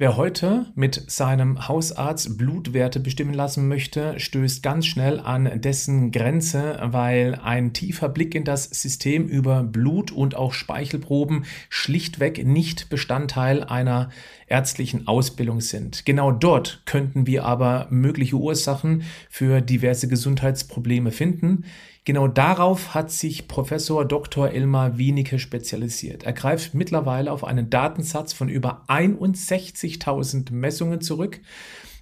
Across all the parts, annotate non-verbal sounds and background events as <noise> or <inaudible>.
Wer heute mit seinem Hausarzt Blutwerte bestimmen lassen möchte, stößt ganz schnell an dessen Grenze, weil ein tiefer Blick in das System über Blut und auch Speichelproben schlichtweg nicht Bestandteil einer ärztlichen Ausbildung sind. Genau dort könnten wir aber mögliche Ursachen für diverse Gesundheitsprobleme finden. Genau darauf hat sich Professor Dr. Elmar Wienicke spezialisiert. Er greift mittlerweile auf einen Datensatz von über 61.000 Messungen zurück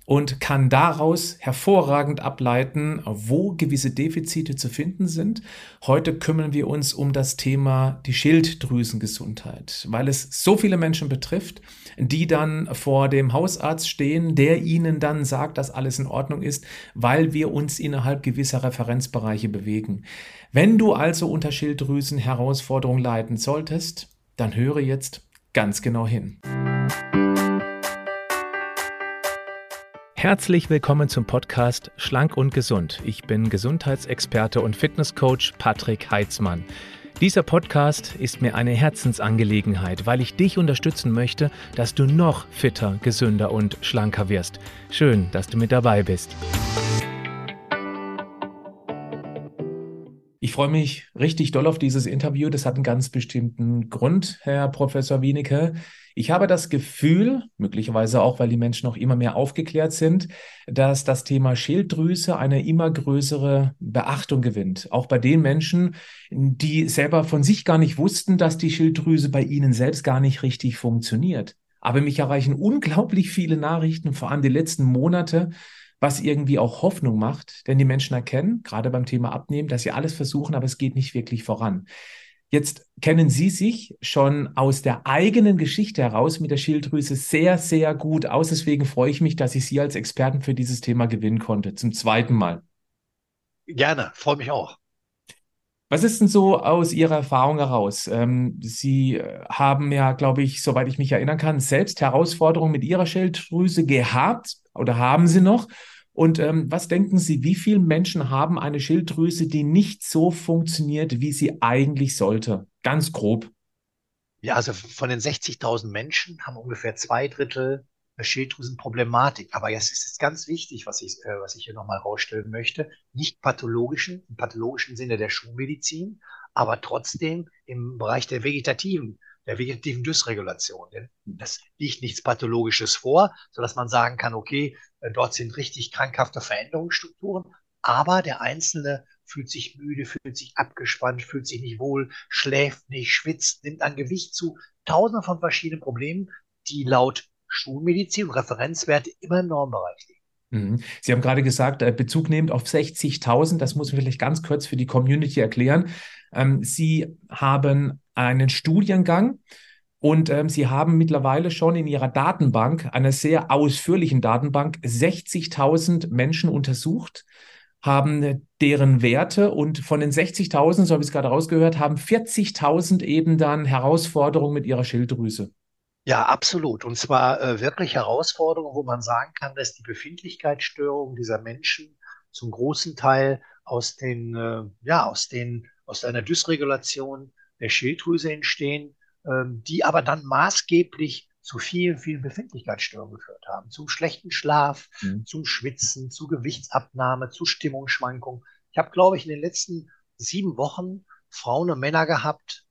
und kann daraus hervorragend ableiten, wo gewisse Defizite zu finden sind. Heute kümmern wir uns um das Thema die Schilddrüsengesundheit, weil es so viele Menschen betrifft, die dann vor dem Hausarzt stehen, der ihnen dann sagt, dass alles in Ordnung ist, weil wir uns innerhalb gewisser Referenzbereiche bewegen. Wenn du also unter Schilddrüsen Herausforderungen leiden solltest, dann höre jetzt ganz genau hin. Herzlich willkommen zum Podcast Schlank und Gesund. Ich bin Gesundheitsexperte und Fitnesscoach Patrick Heitzmann. Dieser Podcast ist mir eine Herzensangelegenheit, weil ich dich unterstützen möchte, dass du noch fitter, gesünder und schlanker wirst. Schön, dass du mit dabei bist. Ich freue mich richtig doll auf dieses Interview. Das hat einen ganz bestimmten Grund, Herr Professor Wienicke. Ich habe das Gefühl, möglicherweise auch, weil die Menschen noch immer mehr aufgeklärt sind, dass das Thema Schilddrüse eine immer größere Beachtung gewinnt. Auch bei den Menschen, die selber von sich gar nicht wussten, dass die Schilddrüse bei ihnen selbst gar nicht richtig funktioniert. Aber mich erreichen unglaublich viele Nachrichten, vor allem die letzten Monate, was irgendwie auch Hoffnung macht, denn die Menschen erkennen, gerade beim Thema Abnehmen, dass sie alles versuchen, aber es geht nicht wirklich voran. Jetzt kennen Sie sich schon aus der eigenen Geschichte heraus mit der Schilddrüse sehr, sehr gut aus. Deswegen freue ich mich, dass ich Sie als Experten für dieses Thema gewinnen konnte, zum zweiten Mal. Gerne, freue mich auch. Was ist denn so aus Ihrer Erfahrung heraus? Ähm, Sie haben ja, glaube ich, soweit ich mich erinnern kann, selbst Herausforderungen mit Ihrer Schilddrüse gehabt oder haben Sie noch? Und ähm, was denken Sie, wie viele Menschen haben eine Schilddrüse, die nicht so funktioniert, wie sie eigentlich sollte? Ganz grob. Ja, also von den 60.000 Menschen haben ungefähr zwei Drittel Schilddrüsenproblematik. Aber jetzt ist es ganz wichtig, was ich, äh, was ich hier nochmal rausstellen möchte, nicht pathologischen, im pathologischen Sinne der Schulmedizin, aber trotzdem im Bereich der vegetativen der vegetativen Dysregulation. Denn das liegt nichts Pathologisches vor, sodass man sagen kann, okay, äh, dort sind richtig krankhafte Veränderungsstrukturen, aber der Einzelne fühlt sich müde, fühlt sich abgespannt, fühlt sich nicht wohl, schläft nicht, schwitzt, nimmt an Gewicht zu. Tausende von verschiedenen Problemen, die laut Schulmedizin und Referenzwerte immer im Normbereich liegen. Mhm. Sie haben gerade gesagt, äh, Bezug nehmend auf 60.000, das muss man vielleicht ganz kurz für die Community erklären. Ähm, Sie haben einen Studiengang und ähm, Sie haben mittlerweile schon in Ihrer Datenbank, einer sehr ausführlichen Datenbank, 60.000 Menschen untersucht, haben deren Werte und von den 60.000, so habe ich es gerade rausgehört, haben 40.000 eben dann Herausforderungen mit ihrer Schilddrüse. Ja, absolut. Und zwar äh, wirklich Herausforderungen, wo man sagen kann, dass die Befindlichkeitsstörungen dieser Menschen zum großen Teil aus den, äh, ja, aus den, aus einer Dysregulation der Schilddrüse entstehen, ähm, die aber dann maßgeblich zu vielen, vielen Befindlichkeitsstörungen geführt haben. Zum schlechten Schlaf, mhm. zum Schwitzen, zu Gewichtsabnahme, zu Stimmungsschwankungen. Ich habe, glaube ich, in den letzten sieben Wochen Frauen und Männer gehabt,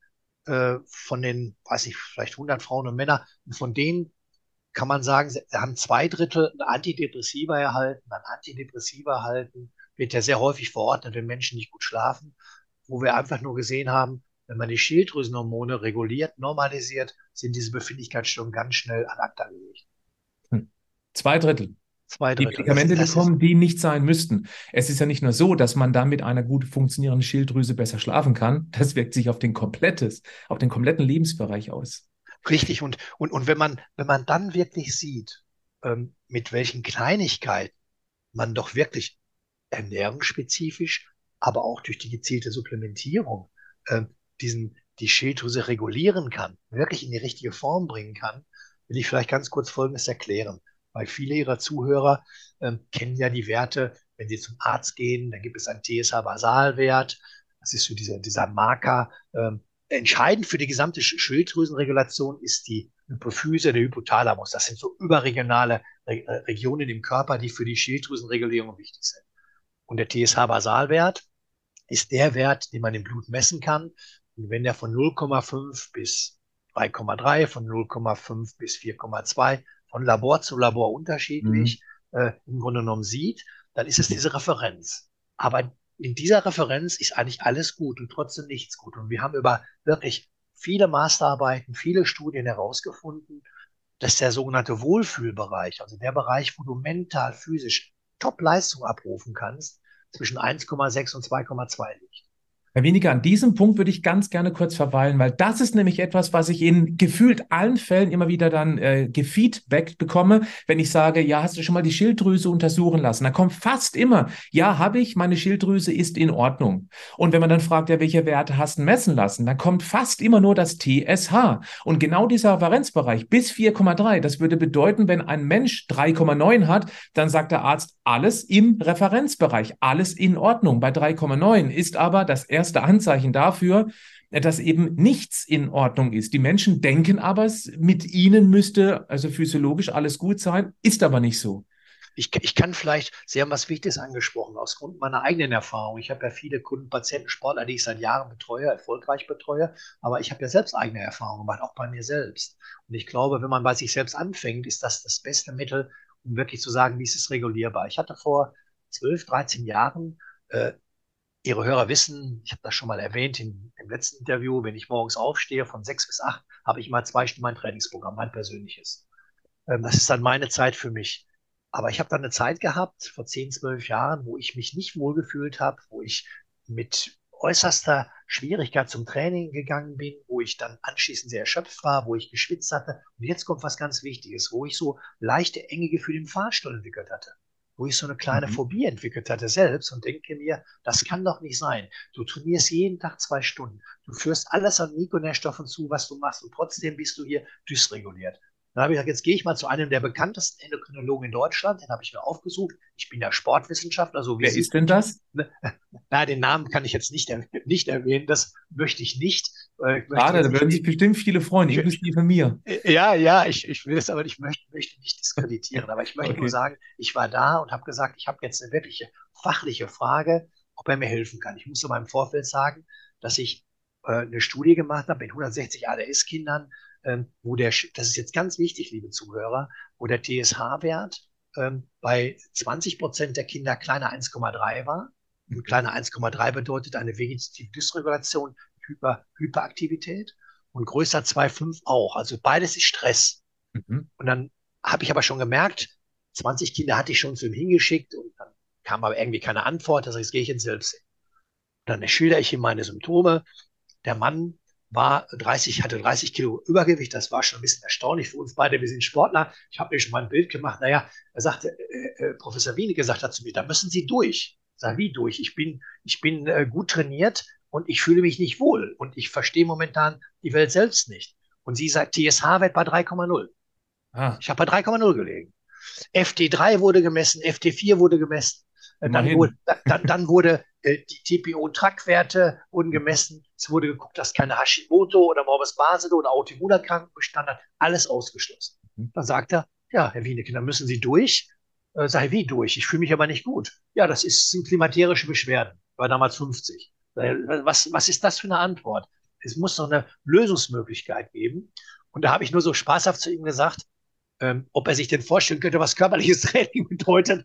äh, von den, weiß ich, vielleicht 100 Frauen und Männer, und von denen kann man sagen, sie haben zwei Drittel Antidepressiva erhalten, ein Antidepressiva erhalten, wird ja sehr häufig verordnet, wenn Menschen nicht gut schlafen, wo wir einfach nur gesehen haben, wenn man die Schilddrüsenhormone reguliert, normalisiert, sind diese Befindlichkeitsstörungen ganz schnell an Akta gelegt. Hm. Zwei Drittel. Zwei Drittel. Die Medikamente das, das bekommen, die nicht sein müssten. Es ist ja nicht nur so, dass man dann mit einer gut funktionierenden Schilddrüse besser schlafen kann. Das wirkt sich auf den komplettes, auf den kompletten Lebensbereich aus. Richtig. Und, und, und wenn man, wenn man dann wirklich sieht, ähm, mit welchen Kleinigkeiten man doch wirklich ernährungsspezifisch, aber auch durch die gezielte Supplementierung ähm, diesen, die Schilddrüse regulieren kann, wirklich in die richtige Form bringen kann, will ich vielleicht ganz kurz Folgendes erklären. Weil viele Ihrer Zuhörer ähm, kennen ja die Werte, wenn sie zum Arzt gehen, dann gibt es einen TSH-Basalwert. Das ist so dieser, dieser Marker, ähm, entscheidend für die gesamte Schilddrüsenregulation ist die Hypophyse, der Hypothalamus. Das sind so überregionale Re äh, Regionen im Körper, die für die Schilddrüsenregulierung wichtig sind. Und der TSH-Basalwert ist der Wert, den man im Blut messen kann. Und wenn der von 0,5 bis 3,3, von 0,5 bis 4,2, von Labor zu Labor unterschiedlich mhm. äh, im Grunde genommen sieht, dann ist es diese Referenz. Aber in dieser Referenz ist eigentlich alles gut und trotzdem nichts gut. Und wir haben über wirklich viele Masterarbeiten, viele Studien herausgefunden, dass der sogenannte Wohlfühlbereich, also der Bereich, wo du mental, physisch Top-Leistung abrufen kannst, zwischen 1,6 und 2,2 liegt. Herr Weniger, an diesem Punkt würde ich ganz gerne kurz verweilen, weil das ist nämlich etwas, was ich in gefühlt allen Fällen immer wieder dann äh, gefeedback bekomme, wenn ich sage, ja, hast du schon mal die Schilddrüse untersuchen lassen? Da kommt fast immer, ja, habe ich, meine Schilddrüse ist in Ordnung. Und wenn man dann fragt, ja, welche Werte hast du messen lassen, dann kommt fast immer nur das TSH. Und genau dieser Referenzbereich bis 4,3, das würde bedeuten, wenn ein Mensch 3,9 hat, dann sagt der Arzt, alles im Referenzbereich, alles in Ordnung. Bei 3,9 ist aber das erste erste Anzeichen dafür, dass eben nichts in Ordnung ist. Die Menschen denken aber, mit ihnen müsste also physiologisch alles gut sein, ist aber nicht so. Ich, ich kann vielleicht, Sie haben was Wichtiges angesprochen, aus Grund meiner eigenen Erfahrung. Ich habe ja viele Kunden, Patienten, Sportler, die ich seit Jahren betreue, erfolgreich betreue, aber ich habe ja selbst eigene Erfahrungen gemacht, auch bei mir selbst. Und ich glaube, wenn man bei sich selbst anfängt, ist das das beste Mittel, um wirklich zu sagen, wie ist regulierbar. Ich hatte vor 12, 13 Jahren äh, Ihre Hörer wissen, ich habe das schon mal erwähnt in, im letzten Interview, wenn ich morgens aufstehe von sechs bis acht, habe ich mal zwei Stunden mein Trainingsprogramm, mein persönliches. Ähm, das ist dann meine Zeit für mich. Aber ich habe dann eine Zeit gehabt, vor zehn, zwölf Jahren, wo ich mich nicht wohlgefühlt habe, wo ich mit äußerster Schwierigkeit zum Training gegangen bin, wo ich dann anschließend sehr erschöpft war, wo ich geschwitzt hatte. Und jetzt kommt was ganz Wichtiges, wo ich so leichte enge Gefühle im Fahrstuhl entwickelt hatte wo ich so eine kleine mhm. Phobie entwickelt hatte selbst und denke mir, das kann doch nicht sein. Du trainierst jeden Tag zwei Stunden. Du führst alles an Mikronährstoffen zu, was du machst und trotzdem bist du hier dysreguliert. Dann habe ich gesagt, jetzt gehe ich mal zu einem der bekanntesten Endokrinologen in Deutschland, den habe ich mir aufgesucht. Ich bin ja Sportwissenschaftler. So wie Wer ist denn das? <laughs> Na, den Namen kann ich jetzt nicht, nicht erwähnen, das möchte ich nicht. Ich Schade, da würden sich bestimmt viele freuen, inklusive mir. Äh, ja, ja, ich, ich will es, aber ich möchte, möchte nicht diskreditieren. Aber ich möchte okay. nur sagen, ich war da und habe gesagt, ich habe jetzt eine wirkliche fachliche Frage, ob er mir helfen kann. Ich muss aber im Vorfeld sagen, dass ich äh, eine Studie gemacht habe mit 160 ADS-Kindern, ähm, wo der, das ist jetzt ganz wichtig, liebe Zuhörer, wo der TSH-Wert ähm, bei 20 Prozent der Kinder kleiner 1,3 war. Und kleiner 1,3 bedeutet eine vegetative Dysregulation, Hyper, Hyperaktivität und größer 2,5 auch. Also beides ist Stress. Mhm. Und dann habe ich aber schon gemerkt, 20 Kinder hatte ich schon zu ihm hingeschickt und dann kam aber irgendwie keine Antwort. Das heißt, gehe ich ins Selbstsehen. Dann schildere ich ihm meine Symptome. Der Mann war 30, hatte 30 Kilo Übergewicht. Das war schon ein bisschen erstaunlich für uns beide. Wir sind Sportler. Ich habe mir schon mal ein Bild gemacht. Naja, er sagte, äh, äh, Professor Wiene gesagt hat zu mir, da müssen Sie durch. Sag, wie durch? Ich bin, ich bin äh, gut trainiert und ich fühle mich nicht wohl und ich verstehe momentan die Welt selbst nicht. Und sie sagt, TSH-Wert bei 3,0. Ah. Ich habe bei 3,0 gelegen. FT3 wurde gemessen, FT4 wurde gemessen. Dann wurde, dann, dann wurde äh, die TPO-Trackwerte wurden gemessen. Es wurde geguckt, dass keine Hashimoto oder Morbus Basel oder Autoimmunerkrankung bestanden hat. Alles ausgeschlossen. Mhm. Dann sagt er, ja, Herr Wieneke, dann müssen Sie durch. Äh, sag ich, wie durch? Ich fühle mich aber nicht gut. Ja, das ist, sind klimaterische Beschwerden. Ich war damals 50. Was, was ist das für eine Antwort? Es muss doch eine Lösungsmöglichkeit geben. Und da habe ich nur so spaßhaft zu ihm gesagt, ähm, ob er sich denn vorstellen könnte, was körperliches <laughs> Training bedeutet.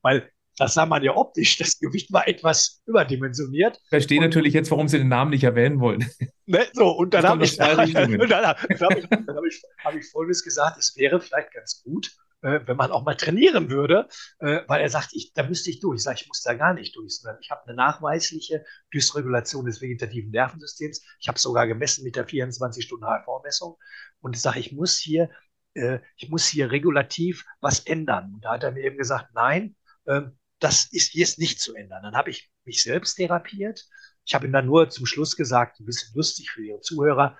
Weil das sah man ja optisch. Das Gewicht war etwas überdimensioniert. Ich verstehe und, natürlich jetzt, warum Sie den Namen nicht erwähnen wollen. Ne, so, und dann habe ich, <laughs> hab ich, hab ich Folgendes gesagt, es wäre vielleicht ganz gut, äh, wenn man auch mal trainieren würde, äh, weil er sagt, ich, da müsste ich durch. Ich sage, ich muss da gar nicht durch, sondern ich habe eine nachweisliche Dysregulation des vegetativen Nervensystems. Ich habe sogar gemessen mit der 24-Stunden-HRV-Messung und ich sage, ich muss hier, äh, ich muss hier regulativ was ändern. Und da hat er mir eben gesagt, nein, ähm, das ist jetzt nicht zu ändern. Dann habe ich mich selbst therapiert. Ich habe ihm dann nur zum Schluss gesagt, ein bisschen lustig für Ihre Zuhörer,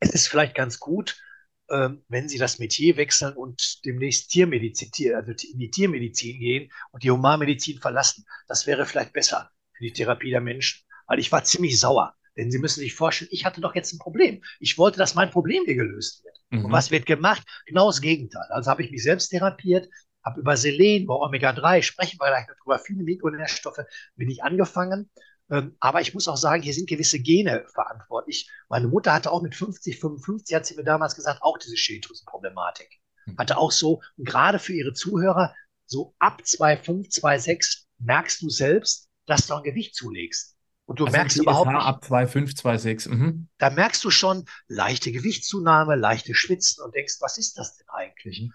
es ist vielleicht ganz gut, wenn Sie das Metier wechseln und demnächst Tiermedizin, also in die Tiermedizin gehen und die Humanmedizin verlassen. Das wäre vielleicht besser für die Therapie der Menschen, weil ich war ziemlich sauer. Denn Sie müssen sich vorstellen, ich hatte doch jetzt ein Problem. Ich wollte, dass mein Problem hier gelöst wird. Mhm. Und was wird gemacht? Genau das Gegenteil. Also habe ich mich selbst therapiert, habe über Selen, über Omega-3, sprechen wir gleich noch drüber, viele Mikronährstoffe, bin ich angefangen. Ähm, aber ich muss auch sagen, hier sind gewisse Gene verantwortlich. Meine Mutter hatte auch mit 50, 55, hat sie mir damals gesagt, auch diese Schilddrüsenproblematik. Mhm. Hatte auch so, und gerade für ihre Zuhörer, so ab 2,5, 2,6 merkst du selbst, dass du ein Gewicht zulegst. Und du also merkst überhaupt nicht. Ab 2,5, 2,6. Mhm. Da merkst du schon leichte Gewichtszunahme, leichte Schwitzen und denkst, was ist das denn eigentlich? Mhm.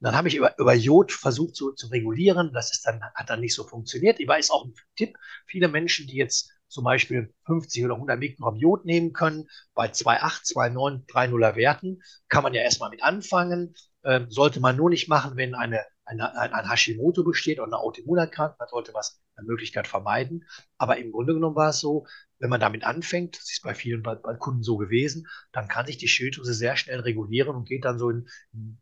Dann habe ich über, über Jod versucht zu, zu regulieren. Das ist dann, hat dann nicht so funktioniert. Ich weiß auch ein Tipp. Viele Menschen, die jetzt zum Beispiel 50 oder 100 Mikrogramm Jod nehmen können, bei 2,8, 2,9, 3,0er Werten, kann man ja erstmal mit anfangen. Ähm, sollte man nur nicht machen, wenn eine, eine, ein, ein Hashimoto besteht oder eine Autoimmunerkrankung, dann sollte man es eine Möglichkeit vermeiden. Aber im Grunde genommen war es so, wenn man damit anfängt, das ist bei vielen bei, bei Kunden so gewesen, dann kann sich die Schilddrüse sehr schnell regulieren und geht dann so in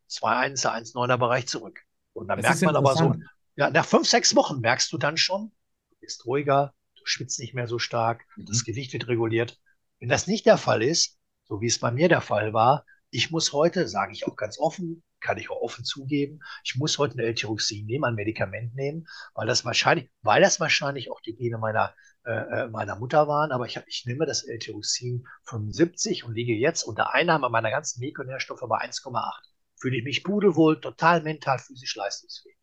2,1er, 1,9er Bereich zurück. Und dann das merkt man aber so, ja, nach fünf, sechs Wochen merkst du dann schon, du bist ruhiger, du schwitzt nicht mehr so stark, mhm. das Gewicht wird reguliert. Wenn das nicht der Fall ist, so wie es bei mir der Fall war, ich muss heute, sage ich auch ganz offen, kann ich auch offen zugeben, ich muss heute ein L-Tyroxin nehmen, ein Medikament nehmen, weil das wahrscheinlich, weil das wahrscheinlich auch die Gene meiner, äh, äh meiner Mutter waren, aber ich, ich nehme das L-Tyroxin 75 und liege jetzt unter Einnahme meiner ganzen Mikronährstoffe bei 1,8. Fühle ich mich pudelwohl, total mental, physisch leistungsfähig.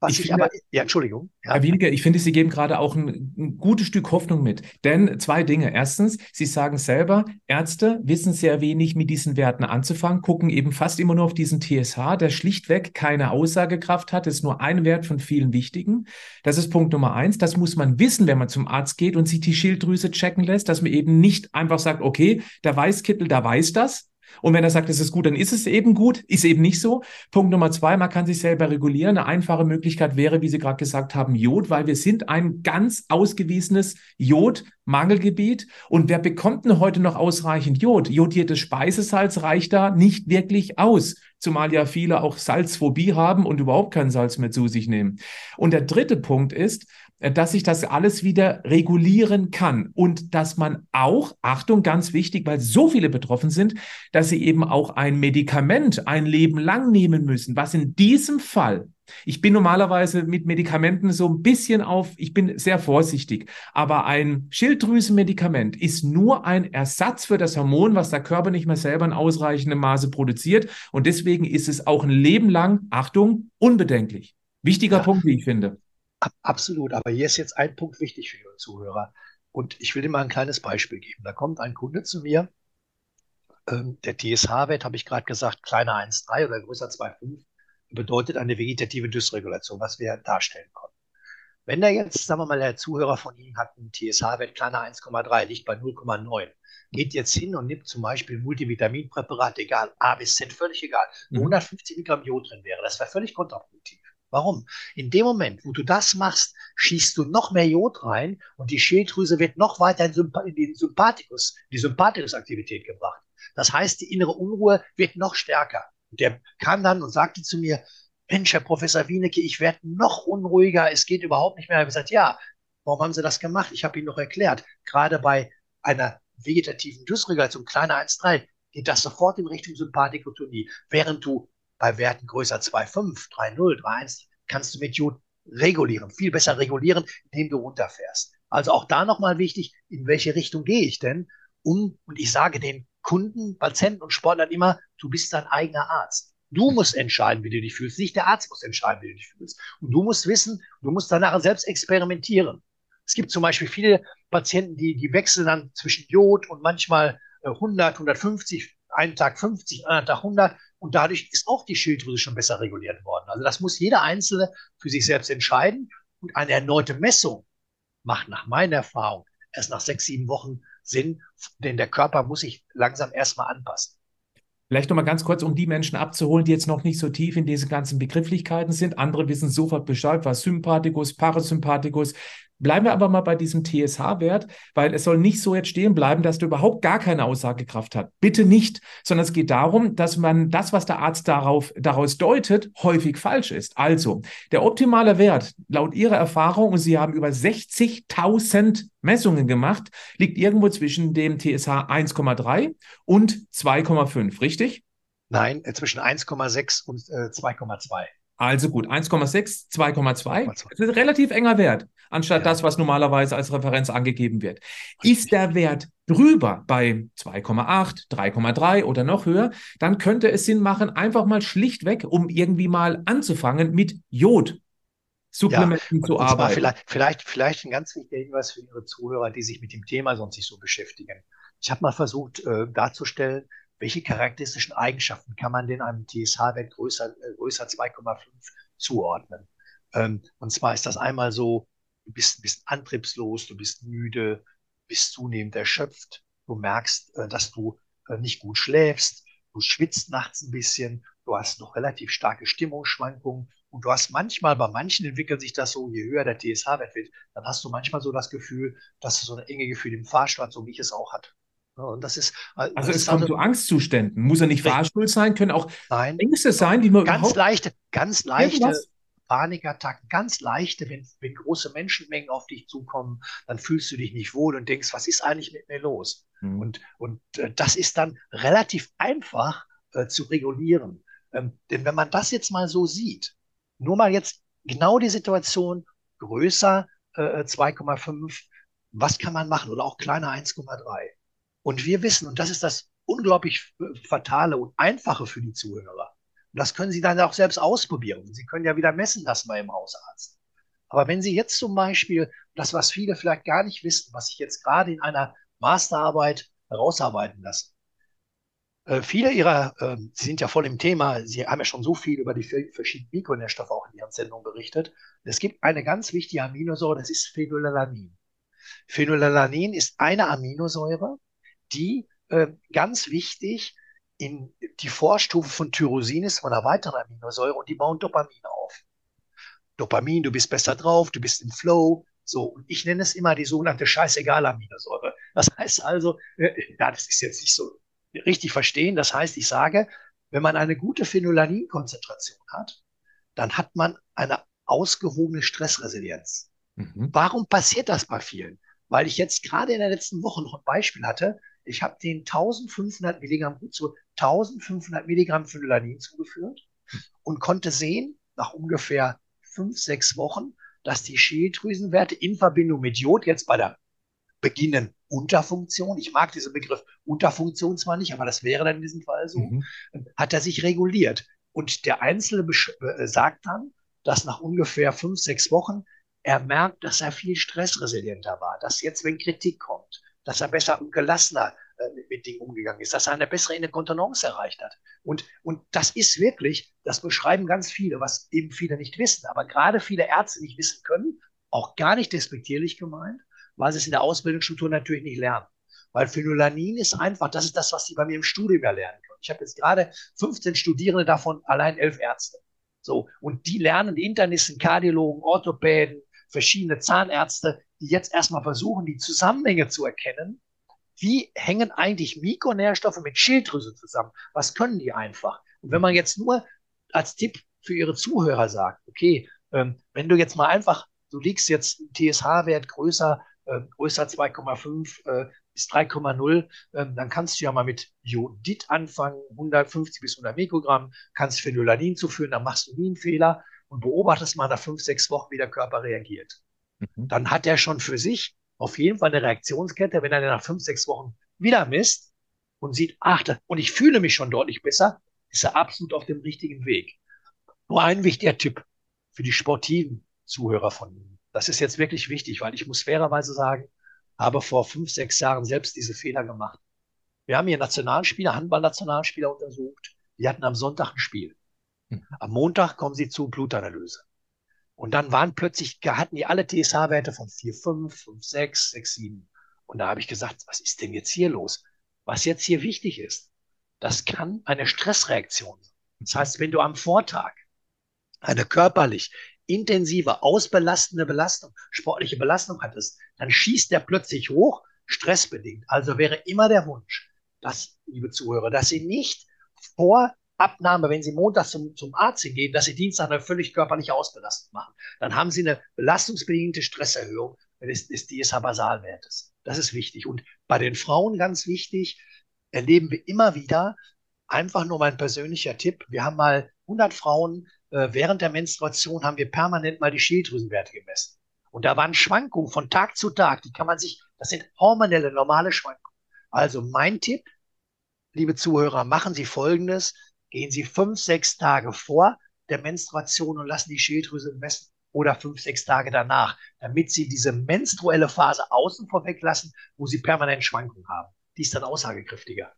Was ich, ich finde, aber, ja, Entschuldigung. Ja. Herr Weniger, ich finde, Sie geben gerade auch ein, ein, gutes Stück Hoffnung mit. Denn zwei Dinge. Erstens, Sie sagen selber, Ärzte wissen sehr wenig mit diesen Werten anzufangen, gucken eben fast immer nur auf diesen TSH, der schlichtweg keine Aussagekraft hat. Das ist nur ein Wert von vielen wichtigen. Das ist Punkt Nummer eins. Das muss man wissen, wenn man zum Arzt geht und sich die Schilddrüse checken lässt, dass man eben nicht einfach sagt, okay, der Weißkittel, der weiß das, und wenn er sagt, es ist gut, dann ist es eben gut, ist eben nicht so. Punkt Nummer zwei, man kann sich selber regulieren. Eine einfache Möglichkeit wäre, wie Sie gerade gesagt haben, Jod, weil wir sind ein ganz ausgewiesenes Jodmangelgebiet. Und wer bekommt denn heute noch ausreichend Jod? Jodiertes Speisesalz reicht da nicht wirklich aus zumal ja viele auch Salzphobie haben und überhaupt kein Salz mehr zu sich nehmen. Und der dritte Punkt ist, dass sich das alles wieder regulieren kann und dass man auch, Achtung, ganz wichtig, weil so viele betroffen sind, dass sie eben auch ein Medikament ein Leben lang nehmen müssen, was in diesem Fall ich bin normalerweise mit Medikamenten so ein bisschen auf, ich bin sehr vorsichtig, aber ein Schilddrüsenmedikament ist nur ein Ersatz für das Hormon, was der Körper nicht mehr selber in ausreichendem Maße produziert und deswegen ist es auch ein Leben lang, Achtung, unbedenklich. Wichtiger ja. Punkt, wie ich finde. Absolut, aber hier ist jetzt ein Punkt wichtig für Ihre Zuhörer. Und ich will dir mal ein kleines Beispiel geben. Da kommt ein Kunde zu mir, ähm, der TSH-Wert, habe ich gerade gesagt, kleiner 1,3 oder größer 2,5, bedeutet eine vegetative Dysregulation, was wir darstellen konnten. Wenn da jetzt, sagen wir mal, der Zuhörer von Ihnen hat einen TSH-Wert kleiner 1,3, liegt bei 0,9, geht jetzt hin und nimmt zum Beispiel Multivitaminpräparat, egal, A bis Z, völlig egal, wo mhm. 150 Milligramm Jod drin wäre, das wäre völlig kontraproduktiv. Warum? In dem Moment, wo du das machst, schießt du noch mehr Jod rein und die Schilddrüse wird noch weiter in, Symp in den Sympathikus, die Sympathikusaktivität gebracht. Das heißt, die innere Unruhe wird noch stärker. Und der kam dann und sagte zu mir, Mensch, Herr Professor Wienecke, ich werde noch unruhiger, es geht überhaupt nicht mehr. Ich habe gesagt, ja, warum haben Sie das gemacht? Ich habe Ihnen noch erklärt, gerade bei einer vegetativen Dysregulation, kleiner 1,3, geht das sofort in Richtung Sympathikotonie, während du bei Werten größer 2,5, 3,0, 3,1 kannst du mit Jod regulieren, viel besser regulieren, indem du runterfährst. Also auch da nochmal wichtig, in welche Richtung gehe ich denn? Um, und ich sage den Kunden, Patienten und Sportlern immer, du bist dein eigener Arzt. Du musst entscheiden, wie du dich fühlst. Nicht der Arzt muss entscheiden, wie du dich fühlst. Und du musst wissen, du musst danach selbst experimentieren. Es gibt zum Beispiel viele Patienten, die, die wechseln dann zwischen Jod und manchmal 100, äh, 150, einen Tag 50, einen Tag 100. Und dadurch ist auch die Schilddrüse schon besser reguliert worden. Also das muss jeder Einzelne für sich selbst entscheiden. Und eine erneute Messung macht nach meiner Erfahrung erst nach sechs, sieben Wochen Sinn, denn der Körper muss sich langsam erstmal anpassen. Vielleicht nochmal ganz kurz, um die Menschen abzuholen, die jetzt noch nicht so tief in diese ganzen Begrifflichkeiten sind. Andere wissen sofort Bescheid, was Sympathikus, Parasympathikus. Bleiben wir aber mal bei diesem TSH-Wert, weil es soll nicht so jetzt stehen bleiben, dass du überhaupt gar keine Aussagekraft hat. Bitte nicht, sondern es geht darum, dass man das, was der Arzt darauf, daraus deutet, häufig falsch ist. Also, der optimale Wert laut Ihrer Erfahrung, und Sie haben über 60.000 Messungen gemacht, liegt irgendwo zwischen dem TSH 1,3 und 2,5, richtig? Nein, äh, zwischen 1,6 und äh, 2,2. Also gut, 1,6, 2,2. Das ist ein relativ enger Wert, anstatt das, was normalerweise als Referenz angegeben wird. Ist der Wert drüber bei 2,8, 3,3 oder noch höher, dann könnte es Sinn machen, einfach mal schlichtweg, um irgendwie mal anzufangen, mit Jod Supplementen ja, zu arbeiten. Vielleicht, vielleicht, vielleicht ein ganz wichtiger Hinweis für Ihre Zuhörer, die sich mit dem Thema sonst nicht so beschäftigen. Ich habe mal versucht äh, darzustellen, welche charakteristischen Eigenschaften kann man denn einem TSH-Wert größer, äh, größer 2,5 zuordnen? Ähm, und zwar ist das einmal so, du bist ein bisschen antriebslos, du bist müde, bist zunehmend erschöpft, du merkst, äh, dass du äh, nicht gut schläfst, du schwitzt nachts ein bisschen, du hast noch relativ starke Stimmungsschwankungen und du hast manchmal, bei manchen entwickelt sich das so, je höher der TSH-Wert wird, dann hast du manchmal so das Gefühl, dass du so eine enge Gefühl im Fahrstuhl hast, so wie ich es auch hatte. Und das ist, äh, also es kommt also, zu Angstzuständen. Muss er nicht Fahrstuhl sein, können auch nein, Ängste sein, die man ganz leichte, ganz leichte? Panikattacken, ganz leichte, wenn, wenn große Menschenmengen auf dich zukommen, dann fühlst du dich nicht wohl und denkst, was ist eigentlich mit mir los? Mhm. Und, und äh, das ist dann relativ einfach äh, zu regulieren. Ähm, denn wenn man das jetzt mal so sieht, nur mal jetzt genau die Situation größer äh, 2,5, was kann man machen? Oder auch kleiner 1,3. Und wir wissen, und das ist das unglaublich fatale und einfache für die Zuhörer, das können Sie dann auch selbst ausprobieren. Sie können ja wieder messen lassen beim Hausarzt. Aber wenn Sie jetzt zum Beispiel das, was viele vielleicht gar nicht wissen, was ich jetzt gerade in einer Masterarbeit herausarbeiten lasse, äh, viele Ihrer, äh, Sie sind ja voll im Thema, Sie haben ja schon so viel über die verschiedenen Mikronährstoffe auch in Ihren Sendungen berichtet. Es gibt eine ganz wichtige Aminosäure, das ist Phenolalanin. Phenolalanin ist eine Aminosäure, die äh, ganz wichtig in die Vorstufe von Tyrosin ist, von einer weiteren Aminosäure, und die bauen Dopamin auf. Dopamin, du bist besser drauf, du bist im Flow. So, und ich nenne es immer die sogenannte Scheißegal-Aminosäure. Das heißt also, äh, ja, das ist jetzt nicht so richtig verstehen. Das heißt, ich sage, wenn man eine gute Phenolanin-Konzentration hat, dann hat man eine ausgewogene Stressresilienz. Mhm. Warum passiert das bei vielen? Weil ich jetzt gerade in der letzten Woche noch ein Beispiel hatte, ich habe den 1500 Milligramm zu 1500 Milligramm Phenolanin zugeführt und konnte sehen, nach ungefähr fünf, sechs Wochen, dass die Schilddrüsenwerte in Verbindung mit Jod jetzt bei der beginnen Unterfunktion, ich mag diesen Begriff Unterfunktion zwar nicht, aber das wäre dann in diesem Fall so, mhm. hat er sich reguliert. Und der Einzelne äh, sagt dann, dass nach ungefähr fünf, sechs Wochen er merkt, dass er viel stressresilienter war, dass jetzt, wenn Kritik kommt, dass er besser und gelassener äh, mit, Dingen umgegangen ist, dass er eine bessere Inkontinenz erreicht hat. Und, und das ist wirklich, das beschreiben ganz viele, was eben viele nicht wissen, aber gerade viele Ärzte nicht wissen können, auch gar nicht despektierlich gemeint, weil sie es in der Ausbildungsstruktur natürlich nicht lernen. Weil Phenolanin ist einfach, das ist das, was sie bei mir im Studium ja lernen können. Ich habe jetzt gerade 15 Studierende, davon allein elf Ärzte. So, und die lernen, Internisten, Kardiologen, Orthopäden, verschiedene Zahnärzte, die jetzt erstmal versuchen, die Zusammenhänge zu erkennen. Wie hängen eigentlich Mikronährstoffe mit Schilddrüse zusammen? Was können die einfach? Und wenn man jetzt nur als Tipp für Ihre Zuhörer sagt, okay, ähm, wenn du jetzt mal einfach, du liegst jetzt TSH-Wert größer, äh, größer 2,5 äh, bis 3,0, äh, dann kannst du ja mal mit Jodid anfangen, 150 bis 100 Mikrogramm, kannst Phenolanin zuführen, dann machst du nie einen Fehler und beobachtest mal nach fünf, sechs Wochen, wie der Körper reagiert. Mhm. Dann hat er schon für sich auf jeden Fall eine Reaktionskette, wenn er nach fünf, sechs Wochen wieder misst und sieht, ach, und ich fühle mich schon deutlich besser, ist er absolut auf dem richtigen Weg. Nur ein wichtiger Tipp für die sportiven Zuhörer von Ihnen. Das ist jetzt wirklich wichtig, weil ich muss fairerweise sagen, habe vor fünf, sechs Jahren selbst diese Fehler gemacht. Wir haben hier Nationalspieler, Handballnationalspieler untersucht. Die hatten am Sonntag ein Spiel. Hm. Am Montag kommen sie zu Blutanalyse. Und dann waren plötzlich, hatten die alle TSH-Werte von 4, 5, 5, 6, 6, 7. Und da habe ich gesagt, was ist denn jetzt hier los? Was jetzt hier wichtig ist, das kann eine Stressreaktion sein. Das heißt, wenn du am Vortag eine körperlich intensive, ausbelastende Belastung, sportliche Belastung hattest, dann schießt der plötzlich hoch, stressbedingt. Also wäre immer der Wunsch, dass, liebe Zuhörer, dass Sie nicht vor Abnahme, wenn Sie montags zum, zum Arzt gehen, dass Sie Dienstag eine völlig körperliche Ausbelastung machen. Dann haben Sie eine belastungsbedingte Stresserhöhung des, des DSH-Basalwertes. Das ist wichtig. Und bei den Frauen ganz wichtig, erleben wir immer wieder, einfach nur mein persönlicher Tipp, wir haben mal 100 Frauen, äh, während der Menstruation haben wir permanent mal die Schilddrüsenwerte gemessen. Und da waren Schwankungen von Tag zu Tag, die kann man sich, das sind hormonelle, normale Schwankungen. Also mein Tipp, liebe Zuhörer, machen Sie Folgendes, gehen Sie fünf, sechs Tage vor der Menstruation und lassen die Schilddrüse messen oder fünf, sechs Tage danach, damit Sie diese menstruelle Phase außen vor weglassen, wo Sie permanent Schwankungen haben. Die ist dann aussagekräftiger.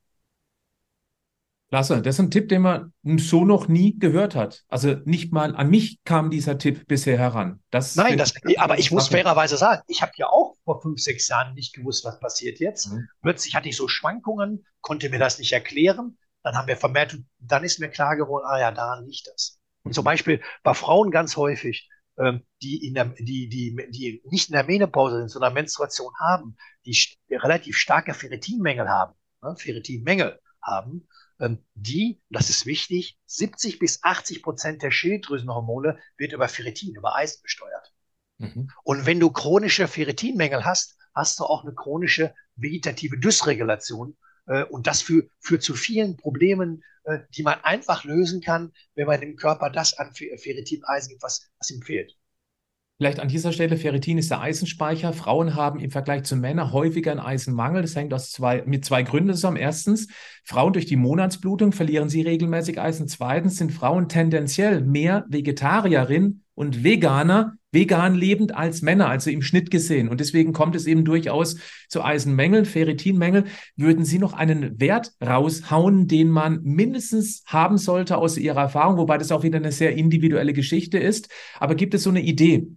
Klasse, das ist ein Tipp, den man so noch nie gehört hat. Also nicht mal an mich kam dieser Tipp bisher heran. Das Nein, das, aber ich muss fairerweise sagen, ich habe ja auch vor fünf, sechs Jahren nicht gewusst, was passiert jetzt. Mhm. Plötzlich hatte ich so Schwankungen, konnte mir das nicht erklären. Dann haben wir vermehrt, dann ist mir klar geworden, ah ja, daran liegt das. Und zum Beispiel bei Frauen ganz häufig, ähm, die, in der, die, die, die nicht in der Menopause sind, sondern Menstruation haben, die relativ starke Ferritinmängel haben, ne, Ferritinmängel haben, ähm, die, das ist wichtig, 70 bis 80 Prozent der Schilddrüsenhormone wird über Ferritin, über Eisen besteuert. Mhm. Und wenn du chronische Ferritinmängel hast, hast du auch eine chronische vegetative Dysregulation. Äh, und das führt für zu vielen Problemen, äh, die man einfach lösen kann, wenn man dem Körper das an Ferritin-Eisen gibt, was, was ihm fehlt. Vielleicht an dieser Stelle, Ferritin ist der Eisenspeicher. Frauen haben im Vergleich zu Männern häufiger einen Eisenmangel. Das hängt aus zwei, mit zwei Gründen zusammen. Erstens, Frauen durch die Monatsblutung verlieren sie regelmäßig Eisen. Zweitens sind Frauen tendenziell mehr Vegetarierin und Veganer, vegan lebend als Männer, also im Schnitt gesehen. Und deswegen kommt es eben durchaus zu Eisenmängeln, Ferritinmängeln. Würden Sie noch einen Wert raushauen, den man mindestens haben sollte aus Ihrer Erfahrung, wobei das auch wieder eine sehr individuelle Geschichte ist. Aber gibt es so eine Idee?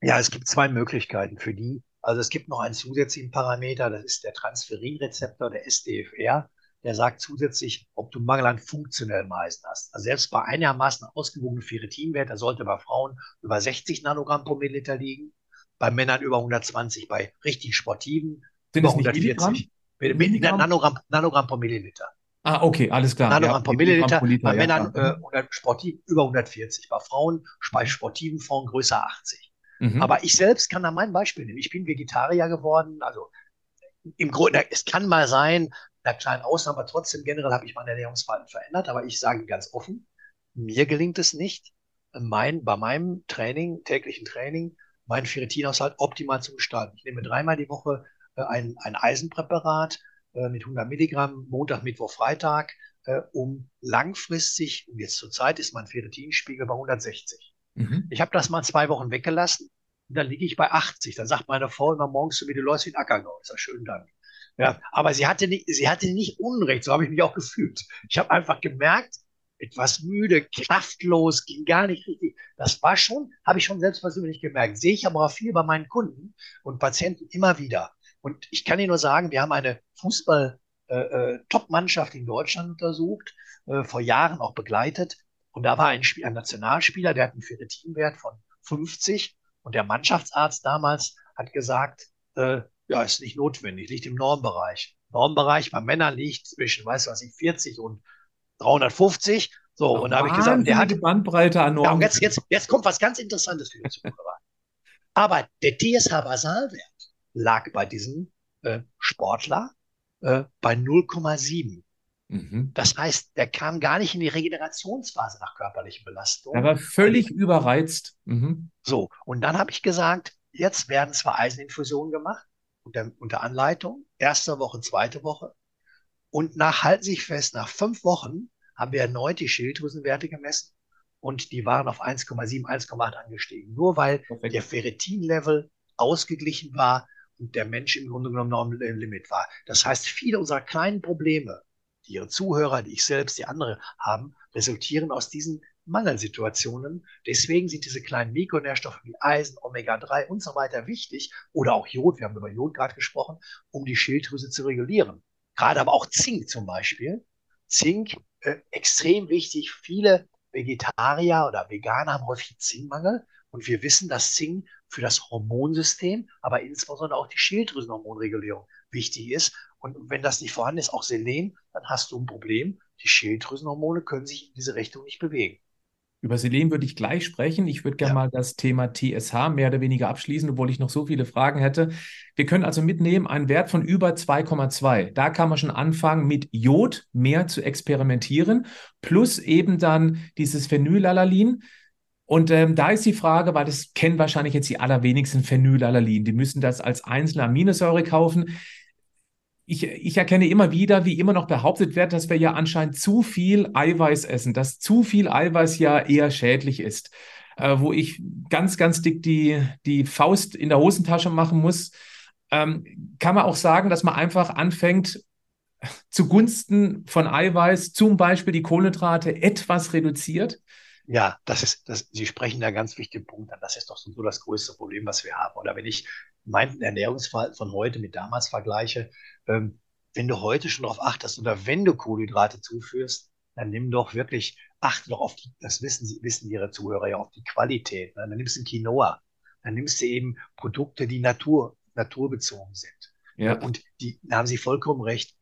Ja, es gibt zwei Möglichkeiten für die. Also es gibt noch einen zusätzlichen Parameter, das ist der Transferinrezeptor, der SDFR. Der sagt zusätzlich, ob du Mangel an funktionellem Eisen hast. Also selbst bei einigermaßen ausgewogenen Ferritinwert, der sollte bei Frauen über 60 Nanogramm pro Milliliter liegen, bei Männern über 120, bei richtig sportiven Sind über 140. Mit, mit Nanogramm, Nanogramm pro Milliliter. Ah, okay, alles klar. Nanogramm ja, pro Milliliter, Liter, bei Männern ja. Äh, sportiv über 140, bei Frauen, bei sportiven Frauen größer 80. Mhm. Aber ich selbst kann da mein Beispiel nehmen. Ich bin Vegetarier geworden. Also im Grunde, es kann mal sein, einer kleinen Ausnahme, aber trotzdem generell habe ich mein Ernährungsverhalten verändert. Aber ich sage ganz offen, mir gelingt es nicht, mein, bei meinem Training, täglichen Training, meinen Ferritinhaushalt optimal zu gestalten. Ich nehme dreimal die Woche äh, ein, ein Eisenpräparat äh, mit 100 Milligramm, Montag, Mittwoch, Freitag, äh, um langfristig, und jetzt zurzeit ist mein Ferritinspiegel bei 160. Mhm. Ich habe das mal zwei Wochen weggelassen und dann liege ich bei 80. Dann sagt meine Frau immer morgens zu mir, du läufst wie ein Ackergau. Ich sage, schönen Dank. Ja, aber sie hatte nicht, sie hatte nicht Unrecht, so habe ich mich auch gefühlt. Ich habe einfach gemerkt, etwas müde, kraftlos, ging gar nicht richtig. Das war schon, habe ich schon selbstverständlich gemerkt. Sehe ich aber auch viel bei meinen Kunden und Patienten immer wieder. Und ich kann Ihnen nur sagen, wir haben eine Fußball-Top-Mannschaft äh, äh in Deutschland untersucht, äh, vor Jahren auch begleitet. Und da war ein, Spiel, ein Nationalspieler, der hat einen Ferritinwert von 50 und der Mannschaftsarzt damals hat gesagt, äh, ja, ist nicht notwendig, liegt im Normbereich. Normbereich bei Männern liegt zwischen, weiß was ich, 40 und 350. So, und da habe ich gesagt, der hat Bandbreite an Normen. Ja, und jetzt, jetzt, jetzt kommt was ganz Interessantes für die Zuhörer. <laughs> Aber der TSH-Basalwert lag bei diesem äh, Sportler äh, bei 0,7. Mhm. Das heißt, der kam gar nicht in die Regenerationsphase nach körperlichen Belastungen. Er war völlig und, überreizt. Mhm. So, und dann habe ich gesagt, jetzt werden zwar Eiseninfusionen gemacht unter, unter Anleitung, erste Woche, zweite Woche. Und nach, halten sich fest, nach fünf Wochen haben wir erneut die Schilddrüsenwerte gemessen und die waren auf 1,7, 1,8 angestiegen. Nur weil Perfekt. der Ferritin-Level ausgeglichen war und der Mensch im Grunde genommen noch im Limit war. Das heißt, viele unserer kleinen Probleme, die ihre Zuhörer, die ich selbst, die andere haben, resultieren aus diesen Mangelsituationen. Deswegen sind diese kleinen Mikronährstoffe wie Eisen, Omega-3 und so weiter wichtig oder auch Jod, wir haben über Jod gerade gesprochen, um die Schilddrüse zu regulieren. Gerade aber auch Zink zum Beispiel. Zink, äh, extrem wichtig. Viele Vegetarier oder Veganer haben häufig Zinkmangel. Und wir wissen, dass Zink für das Hormonsystem, aber insbesondere auch die Schilddrüsenhormonregulierung wichtig ist. Und wenn das nicht vorhanden ist, auch Selen, dann hast du ein Problem. Die Schilddrüsenhormone können sich in diese Richtung nicht bewegen. Über Selen würde ich gleich sprechen. Ich würde gerne ja. mal das Thema TSH mehr oder weniger abschließen, obwohl ich noch so viele Fragen hätte. Wir können also mitnehmen einen Wert von über 2,2. Da kann man schon anfangen, mit Jod mehr zu experimentieren, plus eben dann dieses Phenylalalin. Und ähm, da ist die Frage, weil das kennen wahrscheinlich jetzt die allerwenigsten Phenylalalin. Die müssen das als einzelne Aminosäure kaufen ich, ich erkenne immer wieder, wie immer noch behauptet wird, dass wir ja anscheinend zu viel Eiweiß essen, dass zu viel Eiweiß ja eher schädlich ist. Äh, wo ich ganz, ganz dick die, die Faust in der Hosentasche machen muss, ähm, kann man auch sagen, dass man einfach anfängt, zugunsten von Eiweiß zum Beispiel die Kohlenhydrate etwas reduziert? Ja, das ist, das, Sie sprechen da ganz wichtigen Punkt an. Das ist doch so das größte Problem, was wir haben. Oder wenn ich meinen Ernährungsverhalten von heute mit damals vergleiche, ähm, wenn du heute schon darauf achtest oder wenn du Kohlenhydrate zuführst, dann nimm doch wirklich, achte doch auf die, das wissen sie, wissen ihre Zuhörer ja, auf die Qualität. Ne? Dann nimmst du Quinoa, dann nimmst du eben Produkte, die Natur, naturbezogen sind. Ja. Und die, da haben sie vollkommen recht.